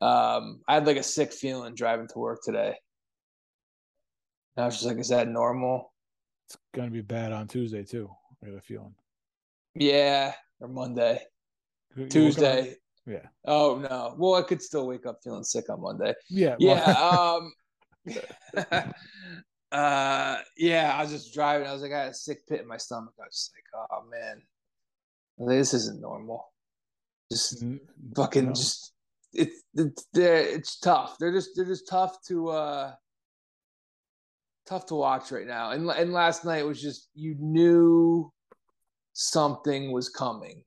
Um, I had like a sick feeling driving to work today. And I was just like, "Is that normal?" it's gonna be bad on Tuesday too. I got a feeling. Yeah, or Monday. Tuesday. Yeah. Oh no. Well, I could still wake up feeling sick on Monday. Yeah. Yeah. well, [laughs] Um. [laughs] uh. Yeah. I was just driving. I was like, I had a sick pit in my stomach. I was just like, oh man, like, this isn't normal. Just n- fucking no. just it's it's they're, it's tough. They're just they're just tough to uh tough to watch right now. And and last night was just you knew something was coming.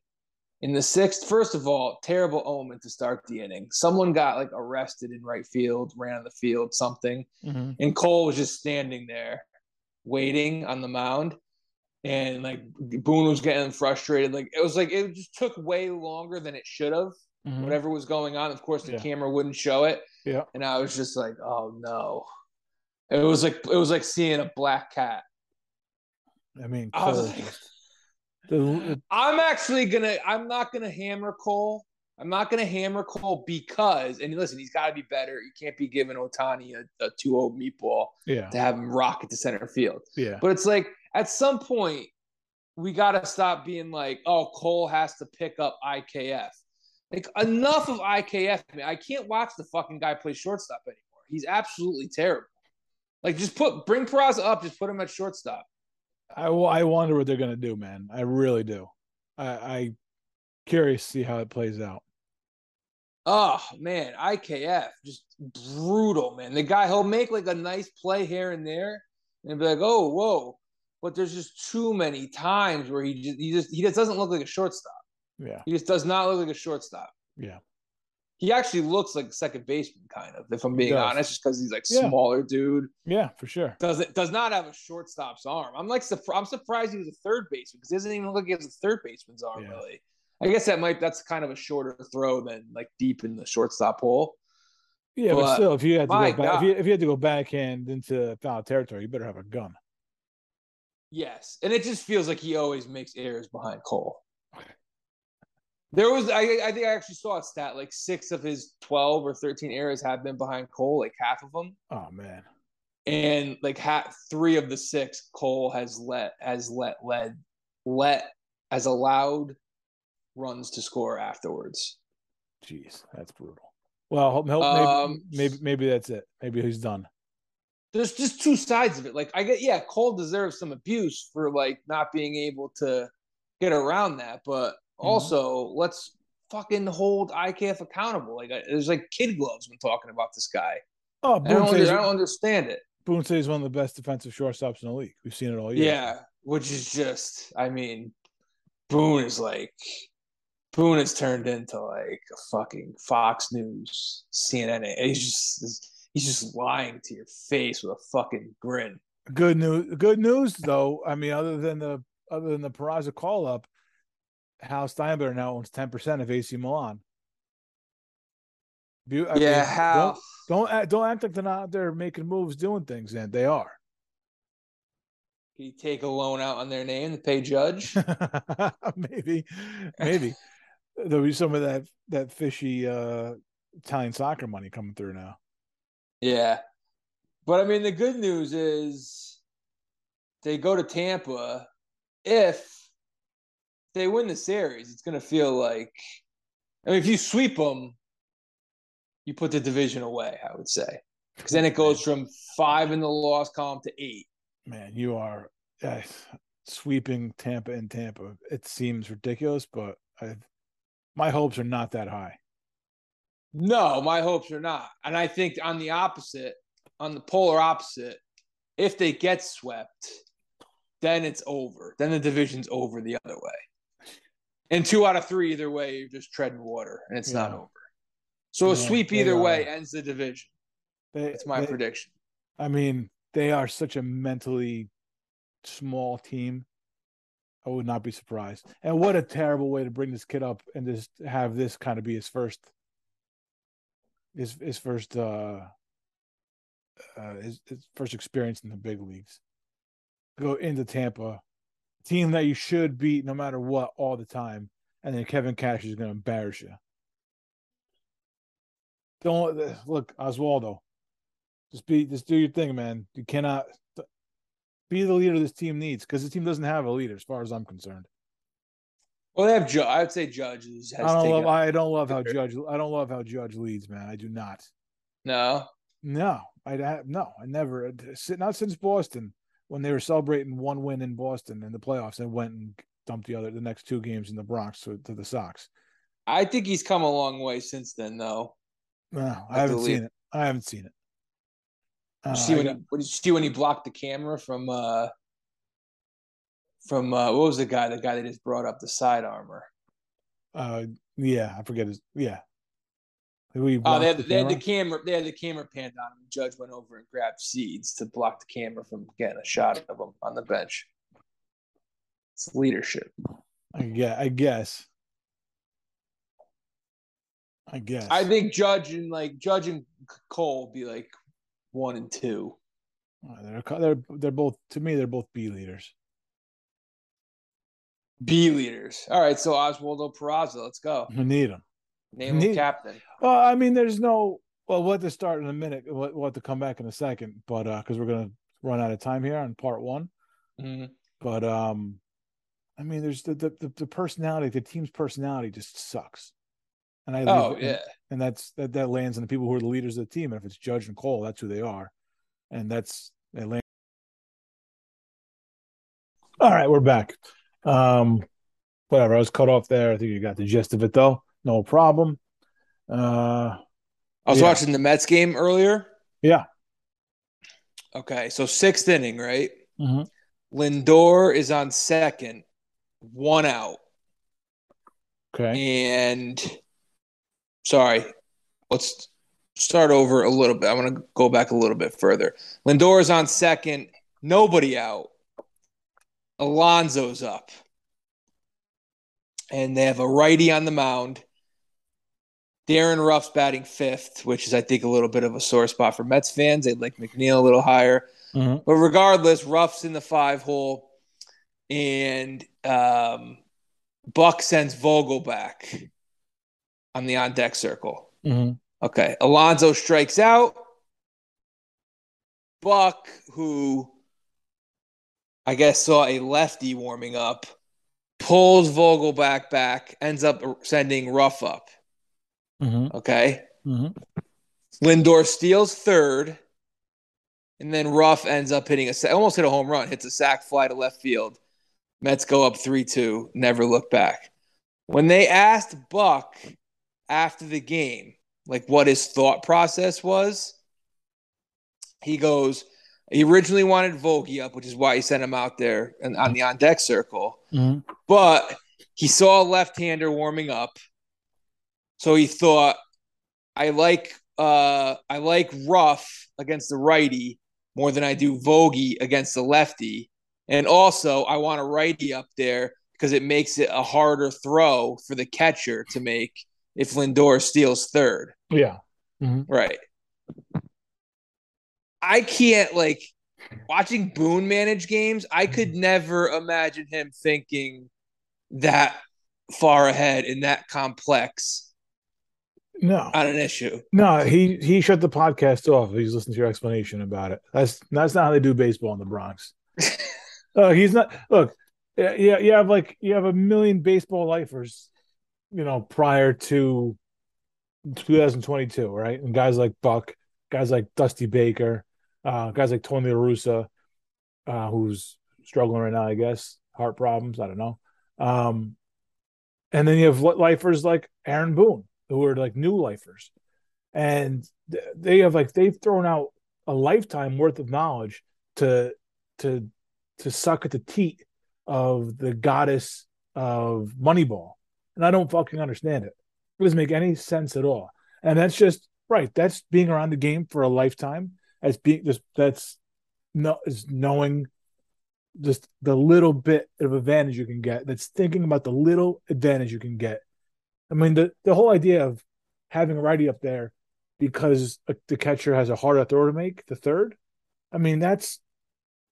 In the sixth, first of all, terrible omen to start the inning. Someone got like arrested in right field, ran on the field, something, Mhm. and Cole was just standing there, waiting on the mound, and like Boone was getting frustrated. Like it was like it just took way longer than it should have. Mhm. Whatever was going on, of course, the Yeah. camera wouldn't show it, Yeah. and I was just like, "Oh no!" It was like it was like seeing a black cat. I mean, I was like- the- I'm actually gonna. I'm not gonna hammer Cole. I'm not gonna hammer Cole because, and listen, he's got to be better. You can't be giving Ohtani a, a 2-0 meatball yeah. to have him rocket to center field. Yeah. But it's like at some point we got to stop being like, oh, Cole has to pick up IKF. Like enough of IKF. I, mean, I can't watch the fucking guy play shortstop anymore. He's absolutely terrible. Like just put bring Peraza up, just put him at shortstop. I, I wonder what they're gonna do, man. I really do. I, I curious to see how it plays out. Oh man, IKF just brutal, man. The guy he'll make like a nice play here and there, and be like, oh, whoa. But there's just too many times where he just he just he just doesn't look like a shortstop. Yeah. He just does not look like a shortstop. Yeah. He actually looks like a second baseman, kind of, if I'm being honest, just because he's like Yeah. smaller dude. Yeah, for sure. does it does not have a shortstop's arm. I'm like. I'm surprised he was a third baseman because he doesn't even look like he has a third baseman's arm. Yeah. Really, I guess that might that's kind of a shorter throw than like deep in the shortstop hole. Yeah, but, But, still, if you had to go back, if you, if you had to go backhand into foul territory, you better have a gun. Yes, and it just feels like he always makes errors behind Cole. There was, I, I think I actually saw a stat like six of his twelve or thirteen errors have been behind Cole, like half of them. Oh man. and like ha- three of the six Cole has let has let led let has allowed runs to score afterwards. Jeez, that's brutal. Well, hope, hope Um, maybe, maybe maybe that's it. Maybe he's done. There's just two sides of it. Like I get, yeah, Cole deserves some abuse for like not being able to get around that, but Mm-hmm. also let's fucking hold IKF accountable. Like uh, there's like kid gloves when talking about this guy. Oh, I don't, says, I don't understand it. Boone says he's one of the best defensive shortstops in the league. We've seen it all year. Yeah, which is just, I mean, Boone is like, Boone has turned into like a fucking Fox News, CNN. He's just, he's just lying to your face with a fucking grin. Good news. Good news though. I mean, other than the other than the Peraza call up, Hal Steinbrenner now owns ten percent of AC Milan. I mean, yeah, how? Don't don't act, don't act like they're not out there making moves, doing things. And they are. Can you take a loan out on their name to pay Judge? [laughs] maybe, maybe there'll be some of that that fishy uh Italian soccer money coming through now. Yeah. But I mean, the good news is they go to Tampa. If they win the series, it's going to feel like, I mean, if you sweep them, you put the division away, I would say. Because then it goes from five in the loss column to eight. Man, you are uh, sweeping Tampa and Tampa. It seems ridiculous, but i my hopes are not that high. No, my hopes are not. And I think on the opposite, on the polar opposite, if they get swept, then it's over. Then the division's over the other way. And two out of three, either way, you're just treading water and it's yeah. not over. So yeah, a sweep either way ends the division. They, That's my they, prediction. I mean, they are such a mentally small team. I would not be surprised. And what a terrible way to bring this kid up and just have this kind of be his first his his first uh, uh his, his first experience in the big leagues. Go into Tampa, team that you should beat no matter what all the time, and then Kevin Cash is going to embarrass you. Don't uh, look, Oswaldo. Just be, just do your thing, man. You cannot be the leader this team needs because the team doesn't have a leader, as far as I'm concerned. Well, they have. Ju- I would say Judge has. I don't love. I don't love how Judge. I don't love how Judge leads, man. I do not. No. No, I don't. no. I never. Uh, not since Boston when they were celebrating one win in Boston in the playoffs and went and dumped the other the next two games in the Bronx to, to the Sox. I think he's come a long way since then, though. No, I haven't seen it. I haven't seen it. Uh, see when he, what did you see when he blocked the camera from uh from uh, what was the guy? The guy that just brought up the side armor. Uh, yeah, I forget his. Yeah. Oh, they had the, they had the camera. They had the camera panned on him. The judge went over and grabbed seeds to block the camera from getting a shot of him on the bench. It's leadership. I guess. I guess. I guess. I think Judge and like Judge and Cole be like one and two. Oh, they're they're they're both to me. They're both B leaders. B leaders. All right, so Oswaldo Peraza, let's go. We need him. Name him captain. Well, I mean, there's no. Well, we'll have to start in a minute. We'll, we'll have to come back in a second, but because uh, we're gonna run out of time here on part one. Mm-hmm. But um, I mean, there's the, the the personality. The team's personality just sucks. And I oh yeah, and that's that that lands on the people who are the leaders of the team. And if it's Judge and Cole, that's who they are, and that's they land. All right, we're back. Um, whatever. I was cut off there. I think you got the gist of it, though. No problem. Uh, I was yeah. watching the Mets game earlier. Yeah. Okay, so sixth inning, right? Mm-hmm. Lindor is on second, one out. Okay. And sorry, let's start over a little bit. I want to go back a little bit further. Lindor is on second, nobody out. Alonso's up. And they have a righty on the mound. Darin Ruf's batting fifth, which is, I think, a little bit of a sore spot for Mets fans. They'd like McNeil a little higher. Mm-hmm. But regardless, Ruf's in the five hole. And um, Buck sends Vogelbach on the on deck circle. Mm-hmm. Okay. Alonso strikes out. Buck, who I guess saw a lefty warming up, pulls Vogelbach, back, ends up sending Ruf up. Mm-hmm. Okay. Mm-hmm. Lindor steals third, and then Ruf ends up hitting a almost hit a home run, hits a sac fly to left field. Mets go up 3 2, never look back. When they asked Buck after the game, like what his thought process was, he goes, he originally wanted Vogie up, which is why he sent him out there and on the on deck circle. Mm-hmm. But he saw a left hander warming up, so he thought, "I like uh, I like Ruf against the righty more than I do Vogie against the lefty, and also I want a righty up there because it makes it a harder throw for the catcher to make if Lindor steals third. Yeah, mm-hmm. right. I can't like watching Boone manage games, I could Mm-hmm. never imagine him thinking that far ahead in that complex No, on an issue. no, he he shut the podcast off. He's listening to your explanation about it. That's that's not how they do baseball in the Bronx. [laughs] Uh, he's not. Look, yeah, yeah, you have like you have a million baseball lifers, you know, prior to 2022, right? And guys like Buck, guys like Dusty Baker, uh, guys like Tony La Russa, uh, who's struggling right now, I guess, heart problems. I don't know. Um, and then you have lifers like Aaron Boone, who are like new lifers, and they have like they've thrown out a lifetime worth of knowledge to to to suck at the teat of the goddess of Moneyball, and I don't fucking understand it. It doesn't make any sense at all, and that's just right. That's being around the game for a lifetime. That's being just that's no is knowing just the little bit of advantage you can get. That's thinking about the little advantage you can get. I mean, the the whole idea of having a righty up there because the catcher has a harder throw to make, the third. I mean, that's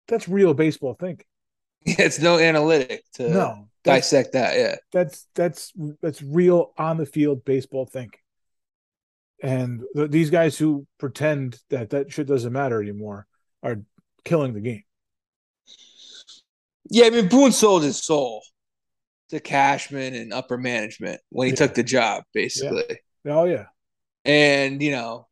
that's real baseball thinking. [laughs] it's no analytic to No, dissect that. Yeah. that's that's that's real on the field baseball thinking. And th- these guys who pretend that that shit doesn't matter anymore are killing the game. Yeah, I mean Boone sold his soul to Cashman and upper management when he Yeah. took the job, basically. Oh yeah, And you know,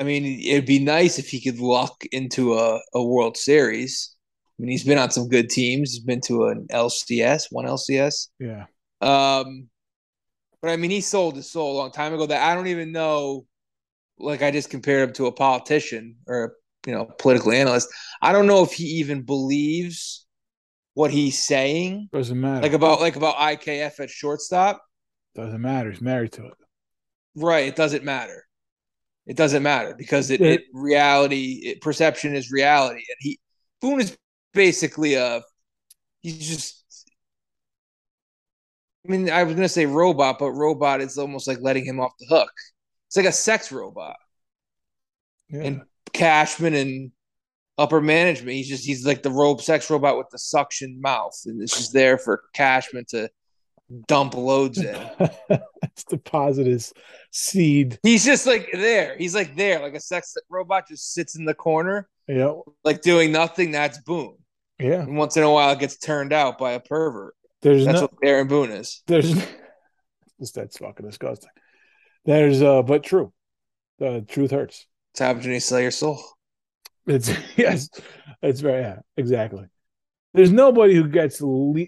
I mean, it'd be nice if he could luck into a, a World Series. I mean, he's been on some good teams. He's been to an LCS, one LCS. yeah. Um, but I mean, he sold his soul a long time ago. That I don't even know. Like I just compared him to a politician or you know political analyst. I don't know if he even believes what he's saying. Doesn't matter. Like about like about IKF at shortstop. doesn't matter. He's married to it. Right. It doesn't matter. It doesn't matter because it, Yeah. it reality it, perception is reality, and he Boone is basically a he's just. I mean, I was gonna say robot, but robot is almost like letting him off the hook. It's like a sex robot. Yeah. And Cashman and upper management, he's just he's like the rope sex robot with the suction mouth, and it's just there for Cashman to dump loads in. [laughs] That's deposit his seed. He's just like there. He's like there, like a sex robot just sits in the corner, Yeah, like doing nothing. That's Boone. yeah. And once in a while, it gets turned out by a pervert. There's That's no, what Aaron Boone is. there's [laughs] that's fucking disgusting. There's uh, but true. The truth hurts. It's happening you sell your soul. It's [laughs] yes, it's very yeah, exactly. There's nobody who gets le-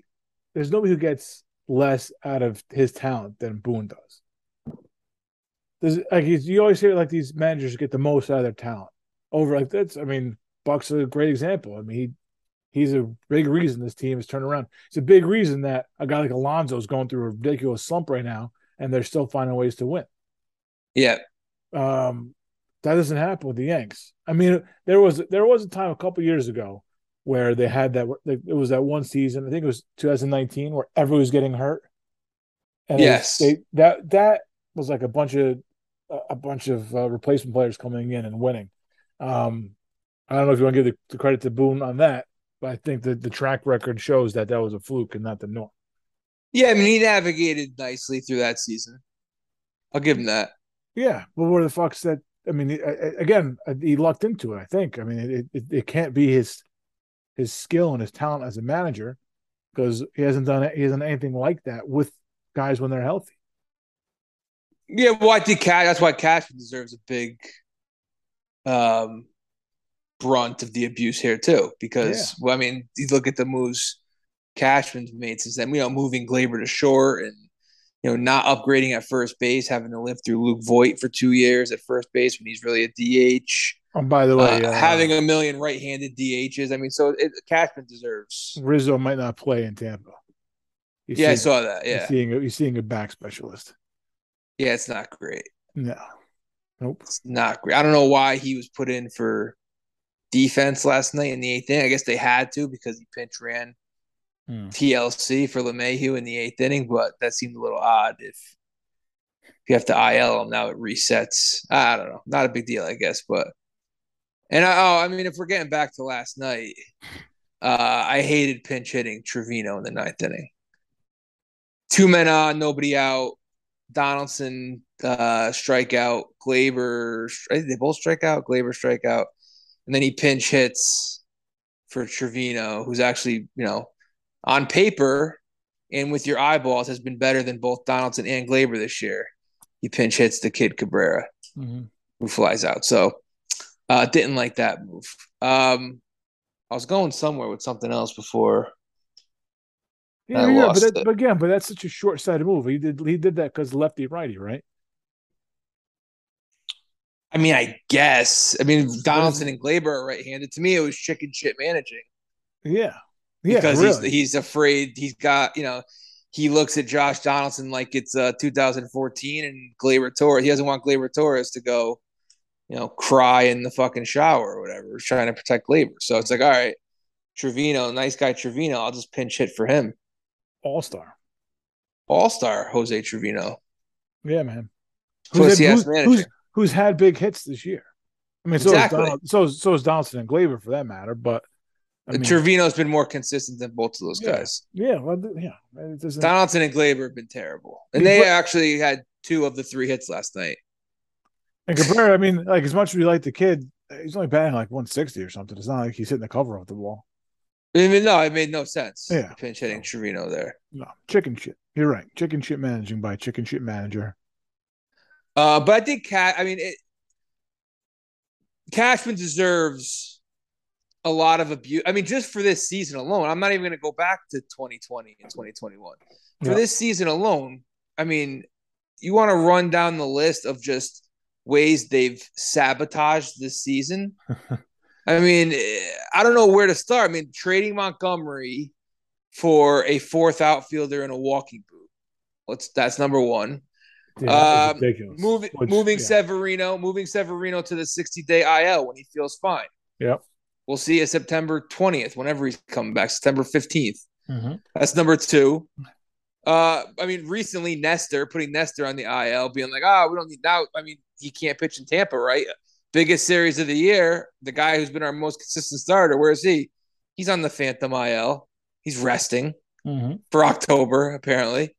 there's nobody who gets less out of his talent than Boone does. There's like he's, you always hear like these managers get the most out of their talent over like that's I mean Buck's is a great example. I mean he he's a big reason this team is turned around. It's a big reason that a guy like Alonso is going through a ridiculous slump right now and they're still finding ways to win. Yeah. Um, that doesn't happen with the Yanks. I mean, there was there was a time a couple years ago where they had that. It was that one season. I think it was 2019 where everyone was getting hurt. And Yes. they that that was like a bunch of a bunch of uh, replacement players coming in and winning. Um, I don't know if you want to give the, the credit to Boone on that, but I think that the track record shows that that was a fluke and not the norm. Yeah. I mean, he navigated nicely through that season. I'll give him that. Yeah, but where the fuck's that? I mean, again, uh, he lucked into it. I think. I mean, it, it it can't be his his skill and his talent as a manager because he hasn't done it. He hasn't anything like that with guys when they're healthy. Yeah, well, I think Cash. That's why Cashman deserves a big um, brunt of the abuse here too. Because well, I mean, you look at the moves Cashman's made since then. You know, moving Gleyber to short and you know not upgrading at first base, having to live through Luke Voit for two years at first base when he's really a DH. Oh, by the way, Uh, uh, having a million right-handed DHs. I mean, so it, Cashman deserves. Rizzo might not play in Tampa. He's Yeah, I saw that. Yeah, seeing he's seeing a back specialist. yeah, it's not great. No, nope. It's not great. I don't know why he was put in for defense last night in the eighth inning. I guess they had to because he pinch ran Hmm. TLC for LeMahieu in the eighth inning, but that seemed a little odd. If if you have to IL him now, it resets. I don't know. Not a big deal, I guess, but And I, oh, I mean, if we're getting back to last night, uh, I hated pinch hitting Trevino in the ninth inning. Two men on, nobody out. Donaldson uh, strikeout, Gleyber. They both strike out. Gleyber strikeout, and then he pinch hits for Trevino, who's actually you know on paper and with your eyeballs has been better than both Donaldson and Gleyber this year. He pinch hits the kid Cabrera, mm-hmm. who flies out. So uh, didn't like that move. Um, I was going somewhere with something else before. Yeah, yeah, but, that, but again, but that's such a short-sighted move. He did he did that because lefty righty, right? I mean, I guess. I mean, Donaldson and Gleyber are right-handed. To me, it was chicken shit managing. Yeah, yeah, because really. he's he's afraid. He's got you know. He looks at Josh Donaldson like it's uh, 2014 and Gleyber Torres. He doesn't want Gleyber Torres to go, you know, cry in the fucking shower or whatever. Trying to protect Gleyber. So it's like, all right, Trevino, nice guy Trevino. I'll just pinch hit for him. All star. All star Jose Trevino. Yeah, man. Who's, had, who's, who's, who's, had big hits this year? I mean, so exactly. is Donald, so so is Donaldson and Gleyber for that matter. But I mean, Trevino's been more consistent than both of those yeah, guys. Yeah, well, yeah. Donaldson and Gleyber have been terrible, and they actually had two of the three hits last night. And Cabrera, I mean, like as much as we like the kid, he's only batting like 160 or something. It's not like he's hitting the cover off the wall. I mean, no, it made no sense. Yeah, pinch hitting Trevino there. No, chicken shit. You're right. Chicken shit managing by chicken shit manager. Uh, but I think Cat. I mean, it, Cashman deserves a lot of abuse. I mean, just for this season alone, I'm not even going to go back to 2020 and 2021. For this season alone, I mean, you want to run down the list of just ways they've sabotaged this season. [laughs] I mean, I don't know where to start. I mean, trading Montgomery for a fourth outfielder in a walking boot. Let's that's number one. Yeah, um, moving Which, moving yeah. Severino, moving Severino to the 60 day IL when he feels fine. Yep. We'll see you September 20th, whenever he's coming back, September 15th. Mm-hmm. That's number two. Uh, I mean, recently Nestor putting Nestor on the IL, being like, "Ah, oh, we don't need now." I mean, he can't pitch in Tampa, right? Biggest series of the year. The guy who's been our most consistent starter, where is he? He's on the Phantom IL. He's resting mm-hmm. for October, apparently.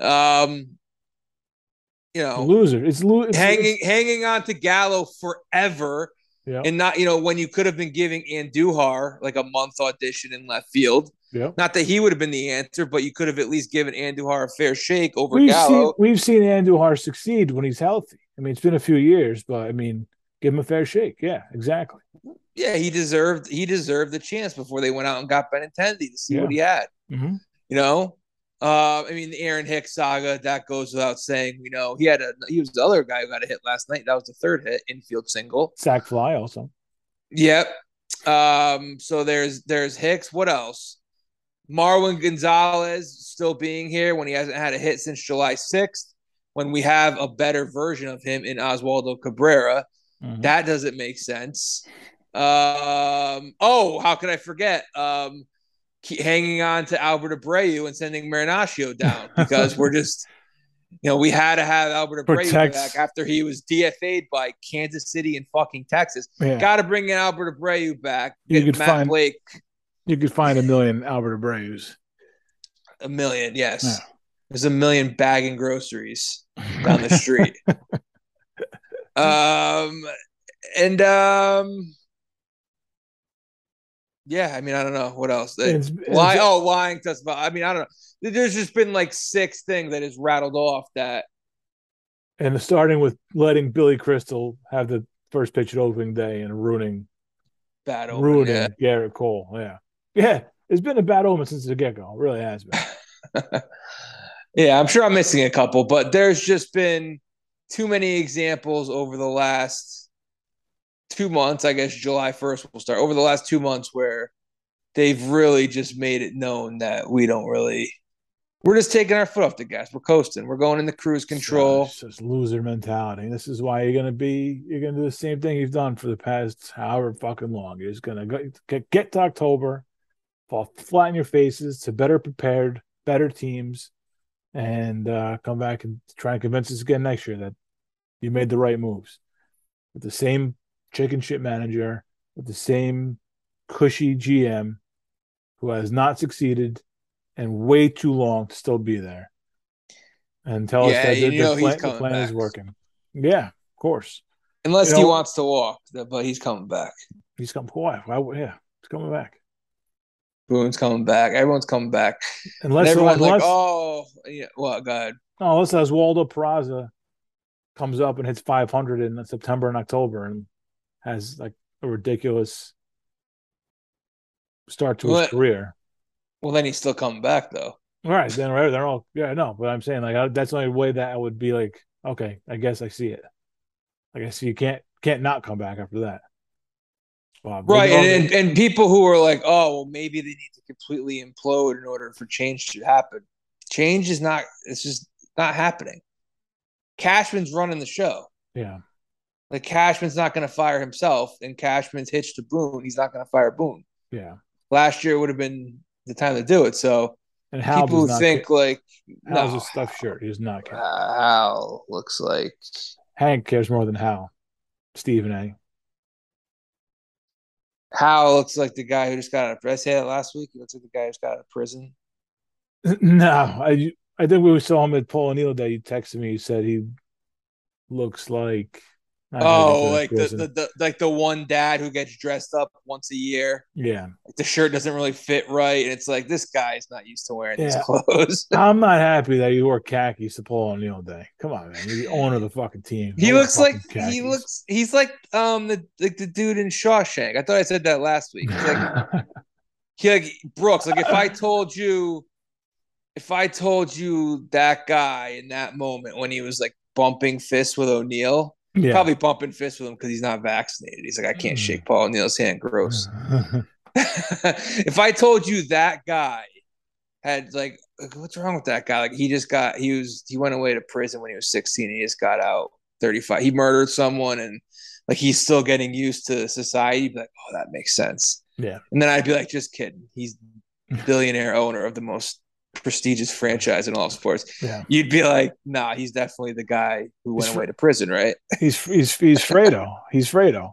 Um, you know, loser. It's, lo- it's hanging hanging on to Gallo forever yeah. And not, you know, when you could have been giving Andujar like a month audition in left field. Yeah. Not that he would have been the answer, but you could have at least given Andujar a fair shake over we've Gallo. Seen, we've seen Andujar succeed when he's healthy. I mean, it's been a few years, but I mean, give him a fair shake. Yeah, exactly. Yeah, he deserved he deserved the chance before they went out and got Benintendi to see yeah. what he had. Mm-hmm. You know, uh, I mean, the Aaron Hicks saga that goes without saying. You know, he had a he was the other guy who got a hit last night. That was the third hit, infield single, sac fly also. Yep. Um, so there's there's Hicks. What else? Marwin Gonzalez still being here when he hasn't had a hit since July 6th. When we have a better version of him in Oswaldo Cabrera, mm-hmm. that doesn't make sense. Um, oh, how could I forget? Um, hanging on to Albert Abreu and sending Marinaccio down because we're [laughs] just, you know, we had to have Albert Abreu Protects. back after he was DFA'd by Kansas City and fucking Texas. Yeah. Got to bring in Albert Abreu back. You could Matt find Blake. You could find a million Albert Abreu's. A million, yes. Yeah. There's a million bagging groceries down the [laughs] street. um, and um yeah, I mean, I don't know what else. It's, it's, Ly- oh, lying about. I mean, I don't know. There's just been like six things that has rattled off that. And starting with letting Billy Crystal have the first pitch at opening day and ruining, bad omen, ruining yeah. Gerrit Cole. Yeah, yeah, it's been a bad omen since the get go. It really has been. [laughs] yeah, I'm sure I'm missing a couple, but there's just been too many examples over the last two months, I guess July 1st will start, over the last two months where they've really just made it known that we don't really we're just taking our foot off the gas. We're coasting. We're going into cruise control. It's just loser mentality. This is why you're gonna be. You're gonna do the same thing you've done for the past however fucking long. You're just gonna go, get get to October, fall flat in your faces to better prepared, better teams, and uh, come back and try and convince us again next year that you made the right moves with the same chicken shit manager with the same cushy GM who has not succeeded and way too long to still be there. And tell Yeah, us that the, the plan, the plan is working. Yeah, of course. Unless You he know- wants to walk, but he's coming back. He's coming. Why? Why? Yeah, he's coming back. Boone's coming back. Everyone's coming back. And Unless, everyone's unless, like, oh, yeah. Well, go ahead. no, unless Oswaldo Peraza comes up and hits 500 in September and October and has like a ridiculous start to his What? career. Well, then he's still coming back though. All right, then right, they're all yeah, no, but I'm saying like I, that's the only way that I would be like, okay, I guess I see it. Like I see you can't can't not come back after that. Well, Right, and, the- and and people who are like, oh, well, maybe they need to completely implode in order for change to happen. Change is not. It's just not happening. Cashman's running the show. yeah, Like Cashman's not going to fire himself, and Cashman's hitched to Boone. He's not going to fire Boone. yeah. Last year would have been the time to do it. So And Hal people who think like, Hal's no, a stuffed shirt. He's not uh, Hal looks like Hank cares more than Hal. Stephen A. Hal looks like the guy who just got out of. Did I say that last week? He looks like the guy who's got out of prison. [laughs] No, I I think we saw him at Paul O'Neill Day. You texted me. You said he looks like. Oh, like the, the, the like the one dad who gets dressed up once a year. yeah. Like the shirt doesn't really fit right, and it's like this guy's not used to wearing these clothes. [laughs] I'm not happy that you wore khakis to Paul O'Neill Day. Come on, man. You're the owner of the fucking team. he looks like fucking he looks he's like um the like the dude in Shawshank. I thought I said that last week. He's like [laughs] he like Brooks. Like if I told you, if I told you that guy in that moment when he was like bumping fists with O'Neill, yeah. probably bumping fists with him because he's not vaccinated. He's like, I can't Mm. shake Paul O'Neill's hand. Gross. [laughs] [laughs] if I told you that guy had like, what's wrong with that guy? Like he just got he was he went away to prison when he was 16 and he just got out 35. He murdered someone and like he's still getting used to society. Be like, oh, that makes sense. yeah. And then I'd be like, just kidding. He's [laughs] billionaire owner of the most prestigious franchise in all sports. Yeah. You'd be like, nah, he's definitely the guy who went He's- away to prison, right? [laughs] He's he's he's Fredo. He's Fredo.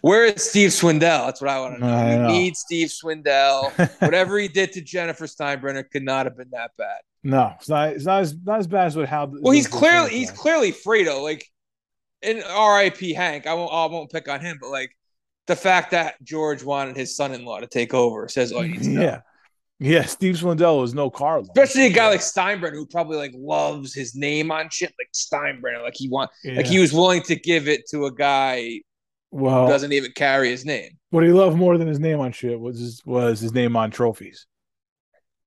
Where is Steve Swindal? That's what I want to know. I we know. need Steve Swindal. [laughs] Whatever he did to Jennifer Steinbrenner could not have been that bad. no, it's not. It's not as not as bad as what how. Well, he's clearly he's clearly Fredo. Like in R.I.P. Hank. I won't I won't pick on him, but like the fact that George wanted his son-in-law to take over says all you need to [laughs] know. yeah, yeah. Steve Swindal is no Carlo, Especially a guy like Steinbrenner who probably like loves his name on shit like Steinbrenner. Like he want yeah. like he was willing to give it to a guy who well, doesn't even carry his name. what he loved more than his name on shit was his, was his name on trophies.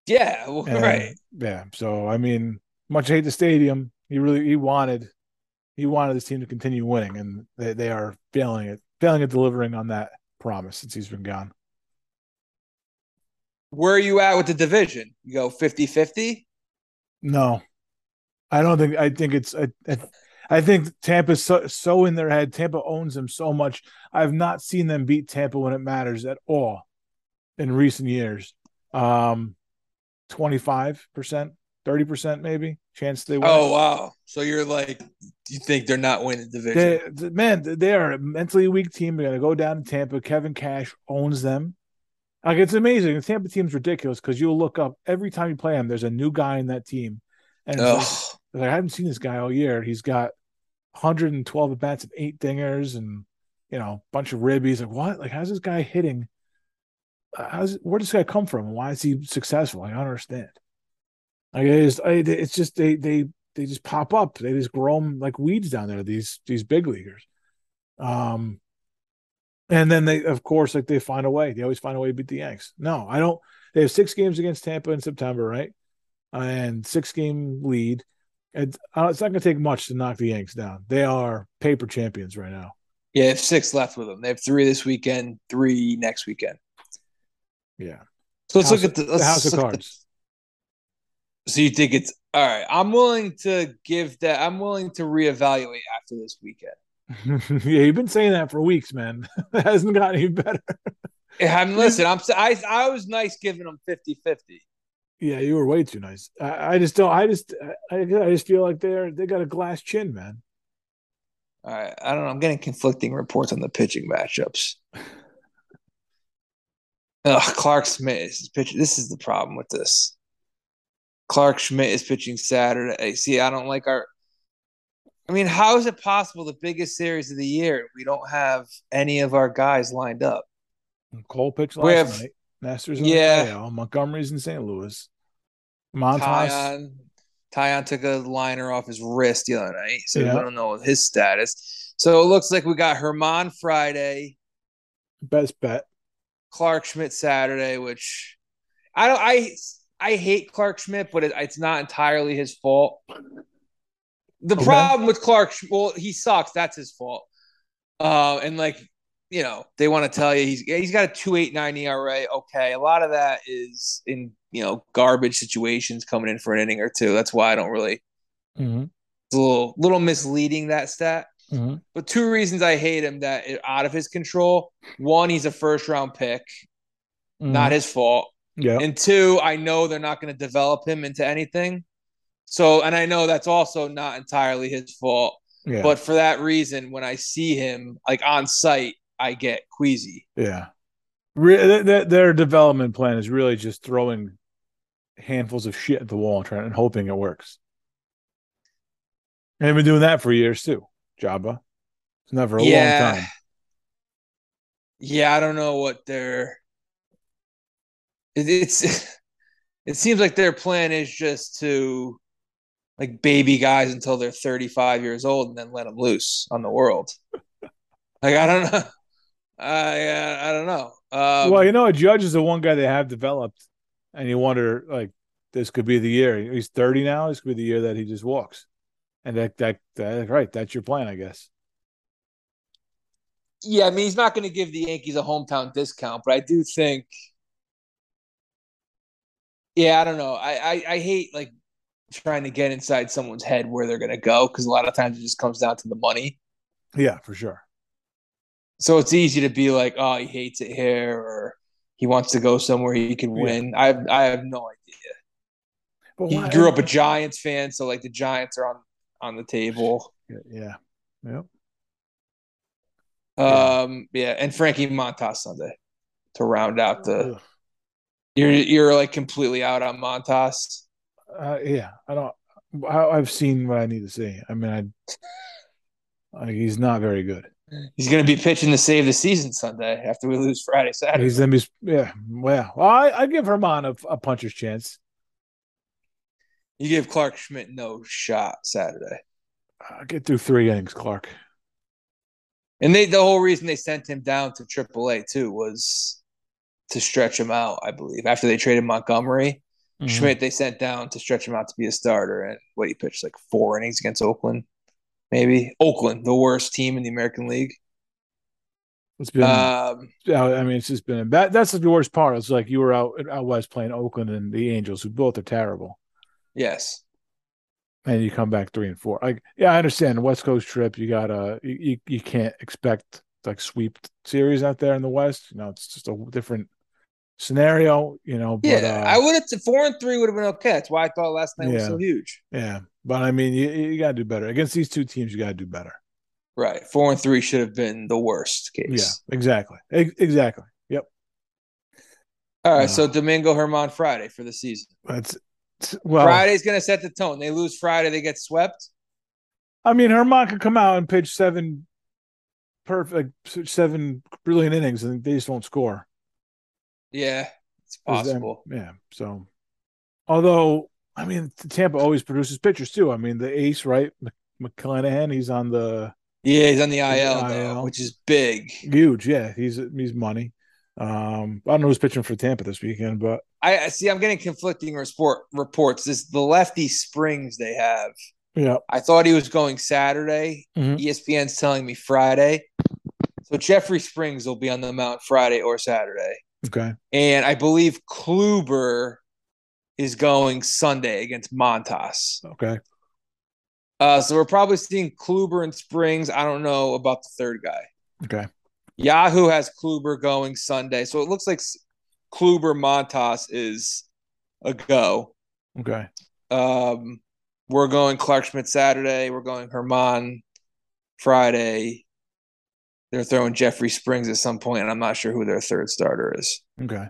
Yeah, well, [laughs] And, right. Yeah. So I mean, much hate the stadium. He really he wanted he wanted this team to continue winning, and they, they are failing it, failing at delivering on that promise since he's been gone. Where are you at with the division? You go 50-50? No, I don't think. I think it's. I, I, I think Tampa's so, so in their head. Tampa owns them so much. I've not seen them beat Tampa when it matters at all in recent years. Um, twenty five percent, thirty percent, maybe chance they win. Oh wow! So you're like, you think they're not winning the division? They, man, they are a mentally weak team. They're gonna go down to Tampa. Kevin Cash owns them. Like it's amazing. The Tampa team's ridiculous because you'll look up every time you play them. There's a new guy in that team, and like- like, I haven't seen this guy all year. He's got 112 at bats and eight dingers, and you know, a bunch of ribbies. Like what? Like how's this guy hitting? How's where does this guy come from? and Why is he successful? I don't understand. Like it is, it's just they they they just pop up. They just grow 'em like weeds down there. These these big leaguers. Um, and then they of course like they find a way. They always find a way to beat the Yanks. No, I don't. They have six games against Tampa in September, right? And six game lead. It's, uh, it's not going to take much to knock the Yanks down. They are paper champions right now. Yeah, they have six left with them. They have three this weekend, three next weekend. Yeah, So let's House- look at the, let's the House of at the- Cards. so you think it's all right? I'm willing to give that. I'm willing to reevaluate after this weekend. [laughs] yeah, you've been saying that for weeks, man. [laughs] it hasn't gotten any better. I'm listen. I'm I I was nice giving them 50-50. Yeah, you were way too nice. I, I just don't. I just, I, I just feel like they're they got a glass chin, man. All right, I don't know. I'm getting conflicting reports on the pitching matchups. [laughs] Ugh, Clarke Schmidt is pitching. This is the problem with this. Clarke Schmidt is pitching Saturday. See, I don't like our. I mean, how is it possible the biggest series of the year we don't have any of our guys lined up? Cole pitched last have, night. Masters, yeah. Montgomery's in St. Louis. Montas. Taillon, Taillon took a liner off his wrist the other night, so yeah. we don't know his status. So it looks like we got Germán Friday. Best bet. Clarke Schmidt Saturday, which I don't. I I hate Clarke Schmidt, but it, it's not entirely his fault. The okay. problem with Clarke, well, he sucks. That's his fault. Uh, and like you know, they want to tell you he's he's got a two eight nine ERA. Okay, a lot of that is in you know garbage situations coming in for an inning or two. That's why I don't really. Mm-hmm. It's a little little misleading that stat. Mm-hmm. But two reasons I hate him that out of his control. One, he's a first round pick, mm-hmm. not his fault. Yeah. And two, I know they're not going to develop him into anything. So, and I know that's also not entirely his fault. Yeah. But for that reason, when I see him like on site, I get queasy. Yeah. Re- their development plan is really just throwing handfuls of shit at the wall and trying and hoping it works. And they've been doing that for years too. Joba. It's never a yeah. long time. Yeah, I don't know what their it, it's [laughs] it seems like their plan is just to like baby guys until they're 35 years old and then let them loose on the world. [laughs] like I don't know. I uh, I don't know. Um, well, you know, a judge is the one guy they have developed, and you wonder like this could be the year. He's 30 now. This could be the year that he just walks. And that that, that right, that's your plan, I guess. Yeah, I mean he's not going to give the Yankees a hometown discount, but I do think. Yeah, I don't know. I I, I hate like trying to get inside someone's head where they're going to go because a lot of times it just comes down to the money. Yeah, for sure. So it's easy to be like, oh, he hates it here, or he wants to go somewhere he can win. Yeah. I have, I have no idea. But he grew up a Giants fan, so like the Giants are on on the table. Yeah. Yep. Um. Yeah, and Frankie Montas Sunday to round out the. Ugh. You're you're like completely out on Montas. Uh, yeah, I don't. I, have seen what I need to see. I mean, I, I he's not very good. He's going to be pitching to save the season Sunday after we lose Friday, Saturday. He's going to be, yeah. Well, I, I give Germán a, a puncher's chance. You give Clarke Schmidt no shot Saturday. I'll get through three innings, Clarke. And they the whole reason they sent him down to AAA too was to stretch him out, I believe. After they traded Montgomery, mm-hmm. Schmidt they sent down to stretch him out to be a starter. And what he pitched like four innings against Oakland, maybe Oakland, the worst team in the American League. It's been, um, I mean, it's just been that. That's the worst part. It's like you were out out west playing Oakland and the Angels, who both are terrible. Yes. And you come back three and four. Like, yeah, I understand the West Coast trip. You got to you, you can't expect like sweep series out there in the West. You know, it's just a different scenario. You know, but, yeah, uh, I would have four and three would have been okay. That's why I thought last night yeah, was so huge. Yeah, but I mean, you, you got to do better against these two teams. You got to do better. Right, four and three should have been the worst case. Yeah, exactly, exactly. Yep. All right, uh, so Domingo Germán Friday for the season. That's well, Friday's going to set the tone. They lose Friday, they get swept. I mean, Germán could come out and pitch seven perfect, seven brilliant innings, and they just won't score. Yeah, it's possible. yeah. So, although I mean, Tampa always produces pitchers too. I mean, the ace, right? McClanahan, he's on the yeah, he's on the IL, IL. Though, which is big, huge. Yeah, he's he's money. Um, I don't know who's pitching for Tampa this weekend, but I see. I'm getting conflicting report reports. This the lefty Springs they have. Yeah, I thought he was going Saturday. Mm-hmm. ESPN's telling me Friday. So Jeffrey Springs will be on the mound Friday or Saturday. Okay, and I believe Kluber is going Sunday against Montas. Okay. Uh, so we're probably seeing Kluber and Springs. I don't know about the third guy. Okay. Yahoo has Kluber going Sunday, so it looks like Kluber Montas is a go. Okay. Um, we're going Clarke Schmidt Saturday. We're going Germán Friday, they're throwing Jeffrey Springs at some point, and I'm not sure who their third starter is. Okay.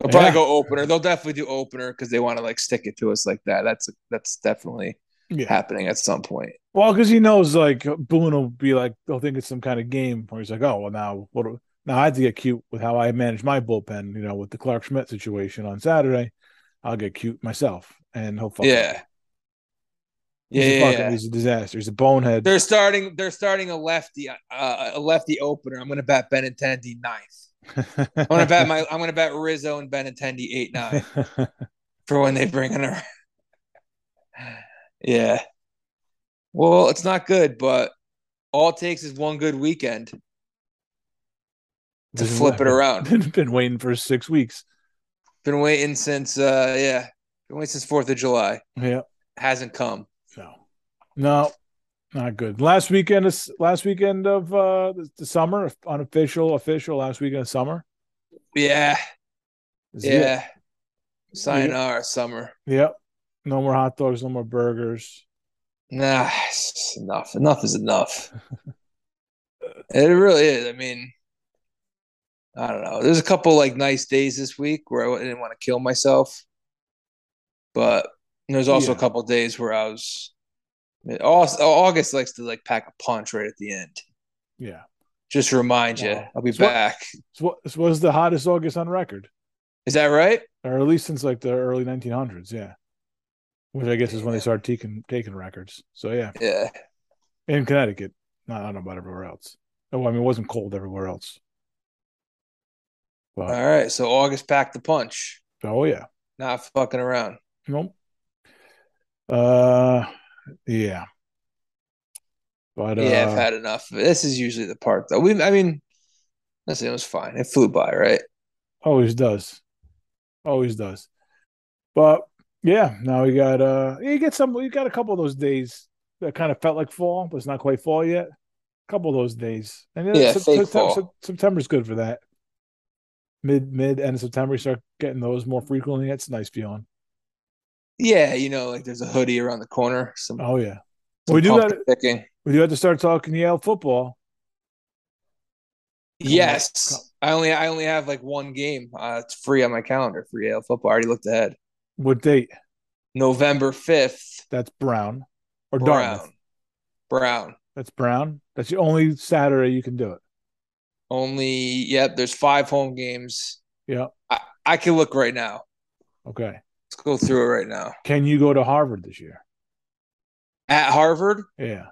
They'll probably Yeah. go opener. They'll definitely do opener because they want to like stick it to us like that. That's that's definitely Yeah. happening at some point. Well, because he knows like Boone will be like they'll think it's some kind of game where he's like, oh well, now what? Now I have to get cute with how I manage my bullpen. You know, with the Clarke Schmidt situation on Saturday, I'll get cute myself, and he'll fuck. Yeah. Up. Yeah, He's a yeah, yeah. he's a disaster. He's a bonehead. They're starting. They're starting a lefty, uh, a lefty opener. I'm going to bet Benintendi ninth. I'm going to bet my. I'm going to bet Rizzo and Benintendi eight nine [laughs] for when they bring in her. [sighs] yeah. Well, it's not good, but all it takes is one good weekend to flip it around. Been, [laughs] been waiting for six weeks. Been waiting since. uh Yeah, been waiting since Fourth of July. Yeah. Hasn't come. No, no, not good. Last weekend is last weekend of uh the, summer, unofficial, official. Last weekend of summer. Yeah. Is it. Yeah. Summer. Yep. No more hot dogs. No more burgers. Nah, it's enough. Enough is enough. [laughs] it really is. I mean, I don't know. There's a couple like nice days this week where I didn't want to kill myself, but there's also Yeah. a couple days where I was. August, August likes to like pack a punch right at the end. Yeah. Just to remind you, I'll be back. What this was the hottest August on record, Is that right? or at least since like the early 1900s. Yeah. Which I guess is when they started taking taking records. So yeah, Yeah. in Connecticut. I don't know about everywhere else. Oh, I mean, it wasn't cold everywhere else. But All right. So August packed the punch. oh yeah, Not fucking around. nope. Uh, yeah. But yeah, uh, I've had enough. This is usually the part though. We, I mean, listen, it was fine. It flew by, right? always does, always does. But yeah, now we got uh, you get some. We got a couple of those days that kind of felt like fall, but it's not quite fall yet. A couple of those days, and Yeah, Sep- fake Septem- fall. September's good for that. Mid mid end of September, you start getting those more frequently. It's a nice feeling. Yeah, you know, like there's a hoodie around the corner. Some, Oh yeah, some we do got picking. we do have to start talking Yale football. Come Yes, I only I only have like one game. Uh, it's free on my calendar for Yale football. I already looked ahead. What date? November fifth. That's Brown or Brown. Dartmouth. Brown. That's Brown. That's the only Saturday you can do it. Only. Yep. There's five home games. Yeah. I I can look right now. Okay. Go through it right now. Can you go to Harvard this year? At Harvard, Yeah.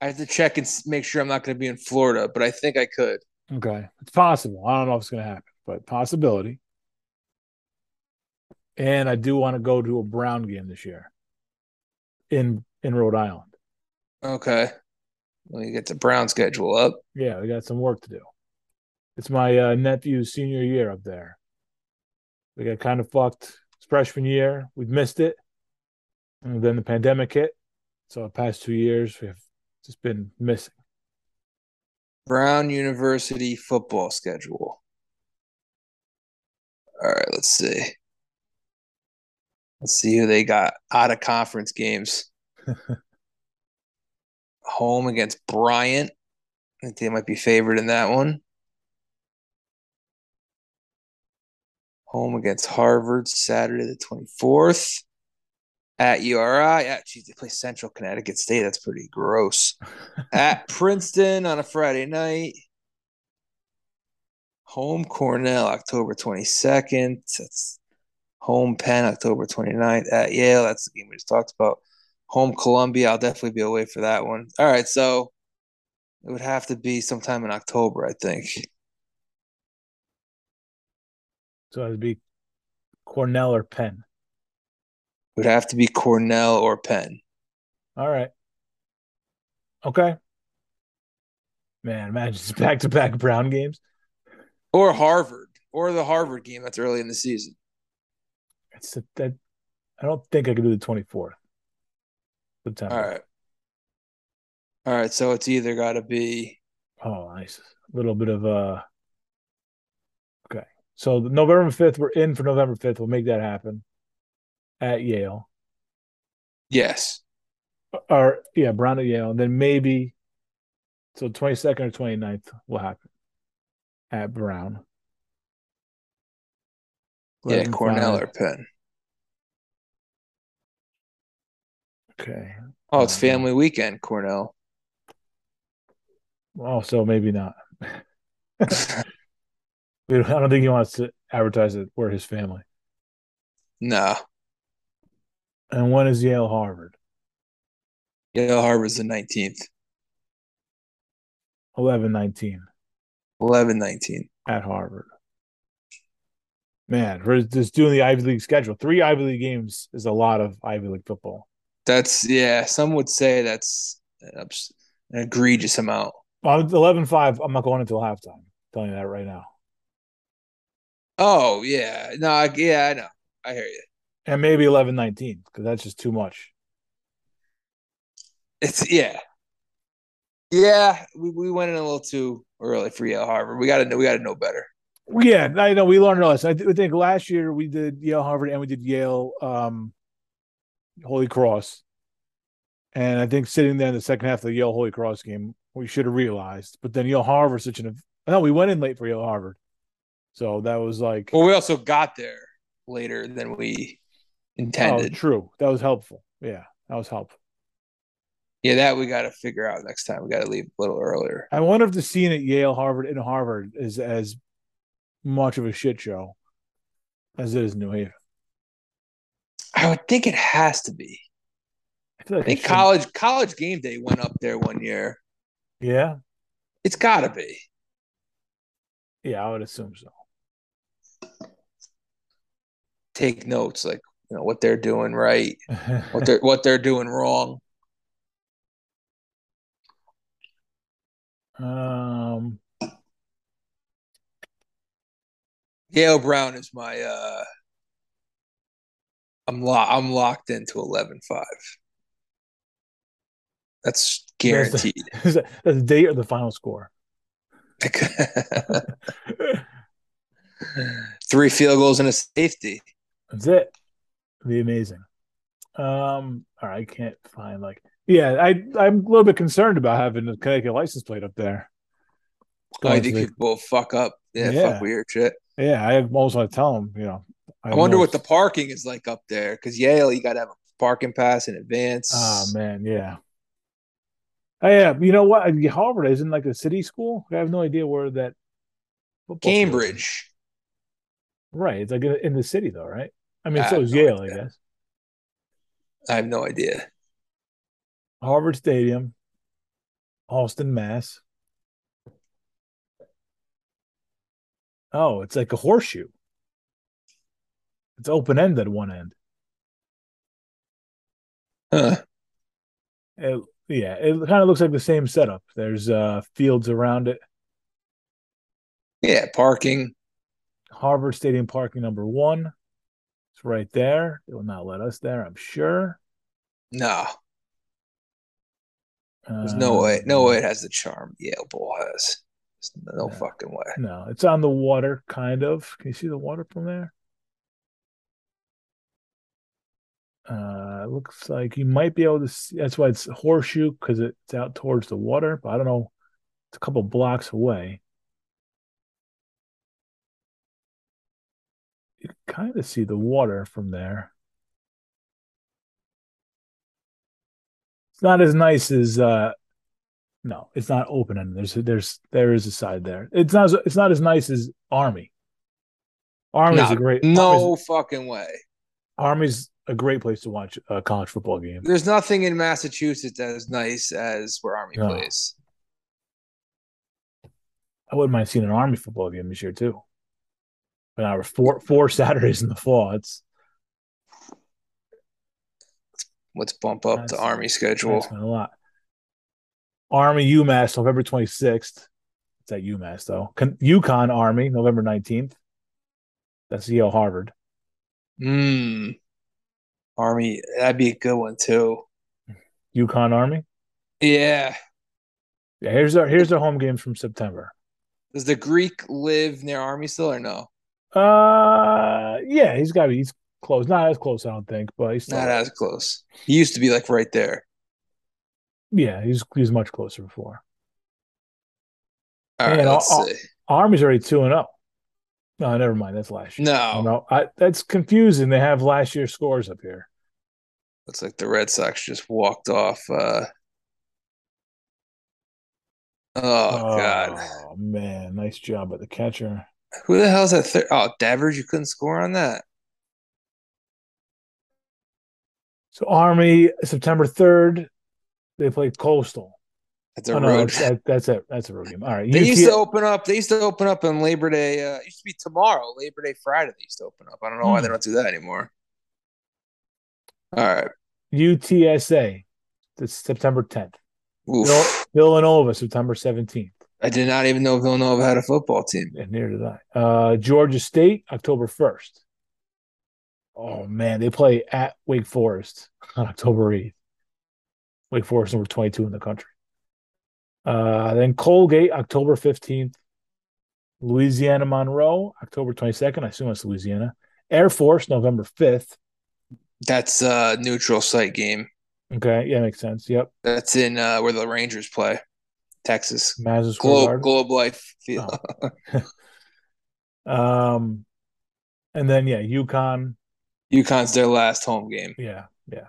I have to check and make sure I'm not going to be in Florida, but I think I could. Okay. It's possible. I don't know if it's going to happen, but possibility. And I do want to go to a Brown game this year in in Rhode Island. Okay. Let me get the Brown schedule up. Yeah, we got some work to do. It's my uh, nephew's senior year up there. We got kind of fucked his freshman year. We've missed it. And then the pandemic hit. So the past two years we have just been missing. Brown University football schedule. All right, let's see. Let's see who they got out of conference games. [laughs] Home against Bryant. I think they might be favored in that one. Home against Harvard Saturday the 24th. At URI. Yeah, geez, they play Central Connecticut State. That's pretty gross. [laughs] At Princeton on a Friday night. Home Cornell October 22nd. That's home Penn October 29th. At Yale, that's the game we just talked about. Home Columbia, I'll definitely be away for that one. All right, so it would have to be sometime in October, I think. So it'd be Cornell or Penn. It would have to be Cornell or Penn. All right. Okay. Man, imagine back to back Brown games. Or Harvard. Or the Harvard game that's early in the season. It's a, that I don't think I could do the twenty fourth. September. All right. All right, so it's either got to be Oh, nice. A little bit of uh Okay. So the November fifth, we're in for November fifth. We'll make that happen at Yale. yes. or yeah, Brown at Yale, and then maybe so 22nd or 29th will happen at Brown. Yeah, Cornell or Penn. Okay. Oh, it's uh, family weekend, Cornell. Oh, so maybe not. [laughs] I don't think he wants to advertise it where his family. No. And when is Yale Harvard? Yale Harvard's the 19th. 11 19. 11 19. At Harvard. Man, we're just doing the Ivy League schedule. Three Ivy League games is a lot of Ivy League football. That's, yeah, some would say that's an egregious amount. Well, 11 5, I'm not going until halftime. I'm telling you that right now. Oh, yeah. No, yeah, I know. I hear you. And maybe 11 19, because that's just too much. It's, yeah. Yeah, we, we went in a little too early for Yale Harvard. We got to know. We got to know better. Yeah, I know. We learned less. I, th- I think last year we did Yale Harvard and we did Yale um, Holy Cross, and I think sitting there in the second half of the Yale Holy Cross game, we should have realized. But then Yale Harvard such an. No, we went in late for Yale Harvard, so that was like. Well, we also got there later than we oh, intended. Oh, true. That was helpful. Yeah, that was helpful. Yeah, that we got to figure out next time. We got to leave a little earlier. I wonder if the scene at Yale, Harvard, and Harvard is as much of a shit show as it is New Haven. I would think it has to be. I, feel like I think college college game day went up there one year. Yeah, it's got to be. Yeah, I would assume so. Take notes, like you know what they're doing right, what [laughs] they're what they're doing wrong. Um, Yale Brown is my. uh I'm lo- I'm locked into 11-5. That's guaranteed. [laughs] Is that, the date or the final score? [laughs] Three field goals and a safety. That's it. It'd be amazing. Um, all right, I can't find like yeah, I I'm a little bit concerned about having a Connecticut license plate up there. Oh, I think people fuck up. Yeah, yeah, fuck weird shit. Yeah, I almost want to tell them, you know. I, I wonder what the parking is like up there because Yale, you got to have a parking pass in advance. Oh man, yeah. Oh, yeah, you know what? Harvard isn't like a city school. I have no idea where that. Cambridge. Right, it's like in the city though, right? I mean, I so is no Yale, idea. I guess. I have no idea. Harvard Stadium, Allston, Mass. Oh, it's like a horseshoe. It's open end at one end. Huh. It, yeah, it kind of looks like the same setup. There's uh fields around it. Yeah, parking. Harvard Stadium parking number one. It's right there. They will not let us there, I'm sure. No. There's no way, no way it has the charm Yale Bowl has. There's no fucking way. No, it's on the water, kind of. Can you see the water from there? Uh, it looks like you might be able to see. That's why it's horseshoe because it's out towards the water. But I don't know. It's a couple blocks away. You can kind of see the water from there. It's not as nice as uh no, it's not open and there's there's there is a side there. It's not it's not as nice as Army. Army's no, a great no fucking way. Army's a great place to watch a college football game. There's nothing in Massachusetts as nice as where Army no. plays. I wouldn't mind seeing an Army football game this year too. Now we're four four [laughs] Saturdays in the fall. It's Let's bump up the Army schedule. a lot. Army UMass November 26th. It's at UMass though. Con- UConn Army November 19th. That's Yale Harvard. Hmm. Army, that'd be a good one too. UConn Army. Yeah. Yeah. Here's our here's our home games from September. Does the Greek live near Army still or no? Uh, yeah, he's got he's close. Not as close, I don't think, but he's not as close. He used to be like right there. Yeah, he's he's much closer before. All right, let's see. Army's already two and zero. No, never mind. That's last year. No, no, I, that's confusing. They have last year's scores up here. looks like the Red Sox just walked off. Uh... Oh, God, Oh man, nice job by the catcher. Who the hell's that? Thir- oh, Devers, you couldn't score on that. So Army, September third, they play Coastal. That's a Oh, road. that's, that, that's it. That's a road game. All right. They used to open up. They used to open up on Labor Day. Uh, it used to be tomorrow, Labor Day Friday. They used to open up. I don't know why they Hmm. don't do that anymore. All right. UTSA, that's September tenth. Villanova, September seventeenth. I did not even know Villanova had a football team. And near did I. Uh, Georgia State, October first. Oh man, they play at Wake Forest on October eighth. Wake Forest number twenty-two in the country. Uh, then Colgate, October fifteenth. Louisiana Monroe, October twenty-second. I assume it's Louisiana. Air Force, November fifth. That's a neutral site game. Okay, yeah, makes sense. Yep. That's in uh, where the Rangers play, Texas. Madison Globe. Globe Life Field. [laughs] Um, and then yeah, UConn. UConn's their last home game. Yeah, yeah.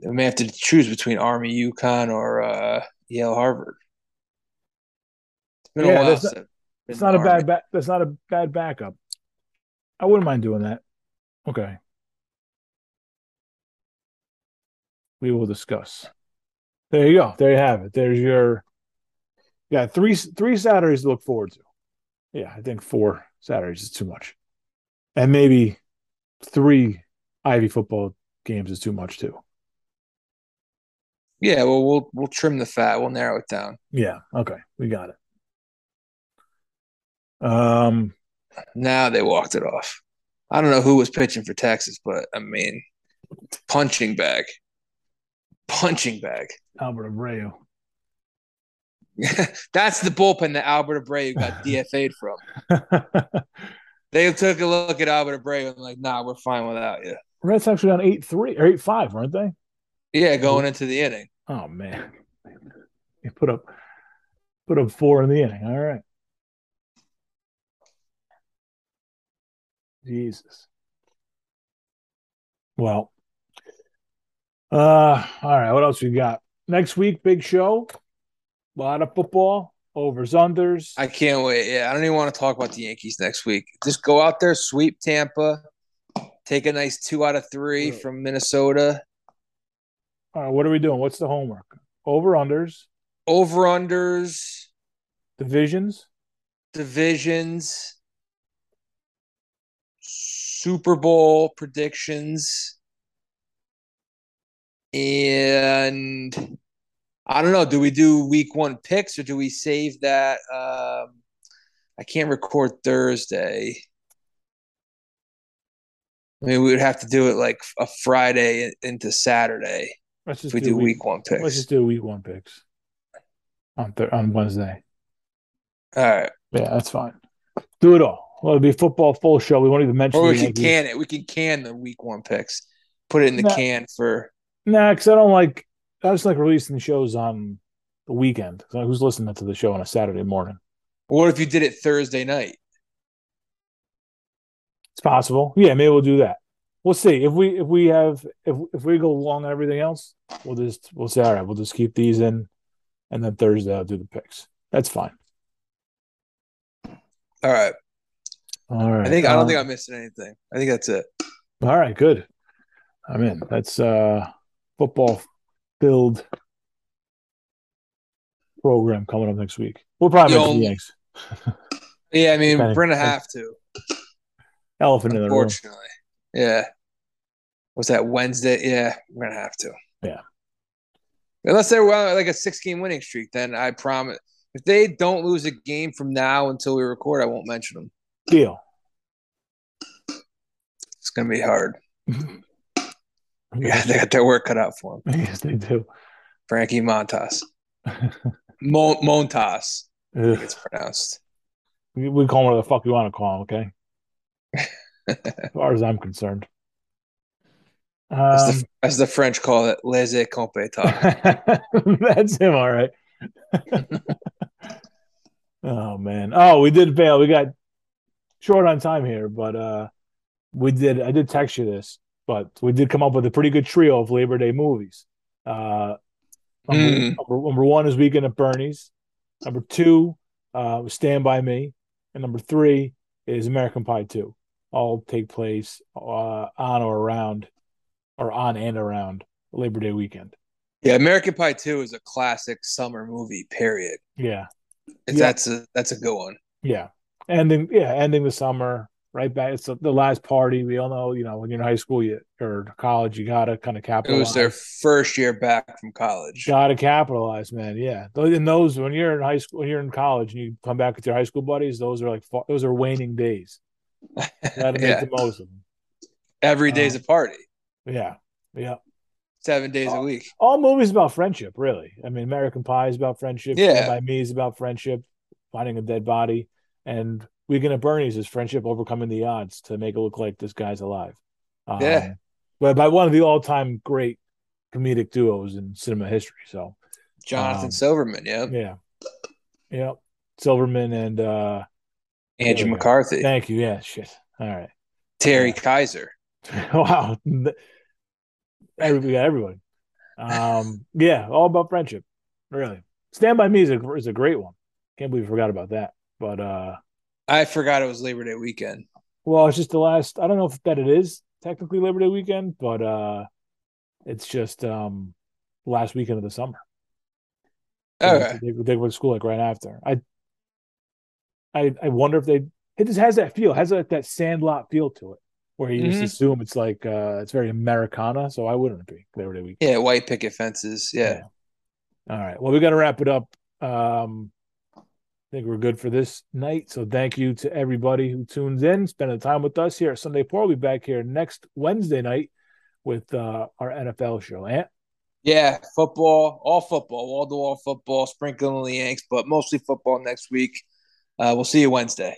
They may have to choose between Army, UConn, or uh, Yale, Harvard. It's been Yeah, a while. that's I've It's not a to bad Army. back. That's not a bad backup. I wouldn't mind doing that. Okay. We will discuss. There you go. There you have it. There's your. Yeah, three three Saturdays to look forward to. Yeah, I think four Saturdays is too much, and maybe three Ivy football games is too much too. Yeah, well, we'll we'll trim the fat. We'll narrow it down. Yeah. Okay, we got it. Um. Now they walked it off. I don't know who was pitching for Texas, but I mean, punching bag, punching bag. Albert Abreu. [laughs] That's the bullpen that Albert Abreu got [laughs] DFA'd from. [laughs] They took a look at Albert Abreu and like, nah, we're fine without you. Red Sox were on eight three or eight five, weren't they? Yeah, going into the inning. Oh man, you put up put up four in the inning. All right, Jesus. Well, uh, all right. What else we got next week? Big show. A lot of football. Overs unders. I can't wait. Yeah, I don't even want to talk about the Yankees next week. Just go out there, sweep Tampa, take a nice two out of three Right. from Minnesota. all right. What are we doing? What's the homework? Over unders. Over unders, Divisions. divisions, Super Bowl predictions, and I don't know. Do we do week one picks or do we save that? Um, I can't record Thursday. I mean, we would have to do it like a Friday into Saturday Let's if just we do week one picks. Let's just do week one picks on th- on Wednesday. All right. Yeah, that's fine. Do it all. Well, it'll be a football full show. We won't even mention Or we can Yankees. can it. We can can the week one picks. Put it in the No. can for Nah, because I don't like. I just like releasing shows on the weekend. So who's listening to the show on a Saturday morning? what if you did it Thursday night? It's possible. Yeah, maybe we'll do that. We'll see if we if we have if if we go long on everything else. We'll just we'll say all right. We'll just keep these in, and then Thursday I'll do the picks. That's fine. All right. All right. I think I don't Uh, think I'm missing anything. I think that's it. All right, good. I'm in. That's uh football filled program coming up next week. We'll probably Yo. mention the Yanks. [laughs] Yeah, I mean we're gonna have to. Elephant in the room. Unfortunately, yeah. Was that Wednesday? Yeah, we're gonna have to. Yeah. Unless they're well, like a six game winning streak, then I promise. If they don't lose a game from now until we record, I won't mention them. Deal. It's gonna be hard. [laughs] Yeah, they got their work cut out for them. yes, they do. Frankie Montas, [laughs] Mon- Montas, I think it's pronounced. We we call him whatever the fuck we want to call him, okay? [laughs] as far as I'm concerned. as, Um, the, as the French call it, laissez compétent. [laughs] that's him, all right. oh man. Oh, we did fail. We got short on time here, but uh we did I did text you this, but we did come up with a pretty good trio of Labor Day movies. Uh number, Mm. number, number one is Weekend at Bernie's. Number two uh Stand By Me. And number three is American Pie 2. All take place uh on or around or on and around Labor Day weekend. Yeah, American Pie Two is a classic summer movie. Period. Yeah. Yeah. That's a that's a good one. Yeah. Ending yeah, ending the summer, right back. It's the last party. We all know, you know, when you're in high school you, or college, you gotta kind of capitalize. It was their first year back from college. Gotta capitalize, man. Yeah. Those- those, when you're in high school, when you're in college, and you come back with your high school buddies, those are like those are waning days. You [laughs] gotta make yeah, the most of them. every day's Uh, a party. Yeah. Yeah. Seven days a Oh. week. All movies about friendship, really. I mean, American Pie is about friendship. Yeah. Stand by Me is about friendship, finding a dead body, and Weekend at Bernie's is friendship overcoming the odds to make it look like this guy's alive. Um, Yeah. but by one of the all-time great comedic duos in cinema history. So, Jonathan Um, Silverman. Yeah, yeah, yeah, Silverman and uh Andrew. McCarthy, thank you. Yeah, shit. All right. Terry yeah. Kiser. [laughs] wow. Every, we everybody. Um, yeah, all about friendship. Really. Stand by Me is a, is a great one. Can't believe we forgot about that. But uh I forgot it was Labor Day weekend. well, it's just the last I don't know if that it is technically Labor Day weekend, but uh it's just um last weekend of the summer. Okay. They, they go to school like right after. I I I wonder if they it just has that feel, has that, that sandlot feel to it. Where you Mhm. just assume it's like uh it's very Americana, so I wouldn't be Labor Day weekend. Yeah, white picket fences. Yeah. All right. Well, we got to wrap it up. Um, I think we're good for this night. So thank you to everybody who tunes in, spending time with us here at Sunday Poor. We'll be back here next Wednesday night with uh, our NFL show. Ant? Yeah, football, all football, all the all football, sprinkling the Yanks, but mostly football next week. Uh, we'll see you Wednesday.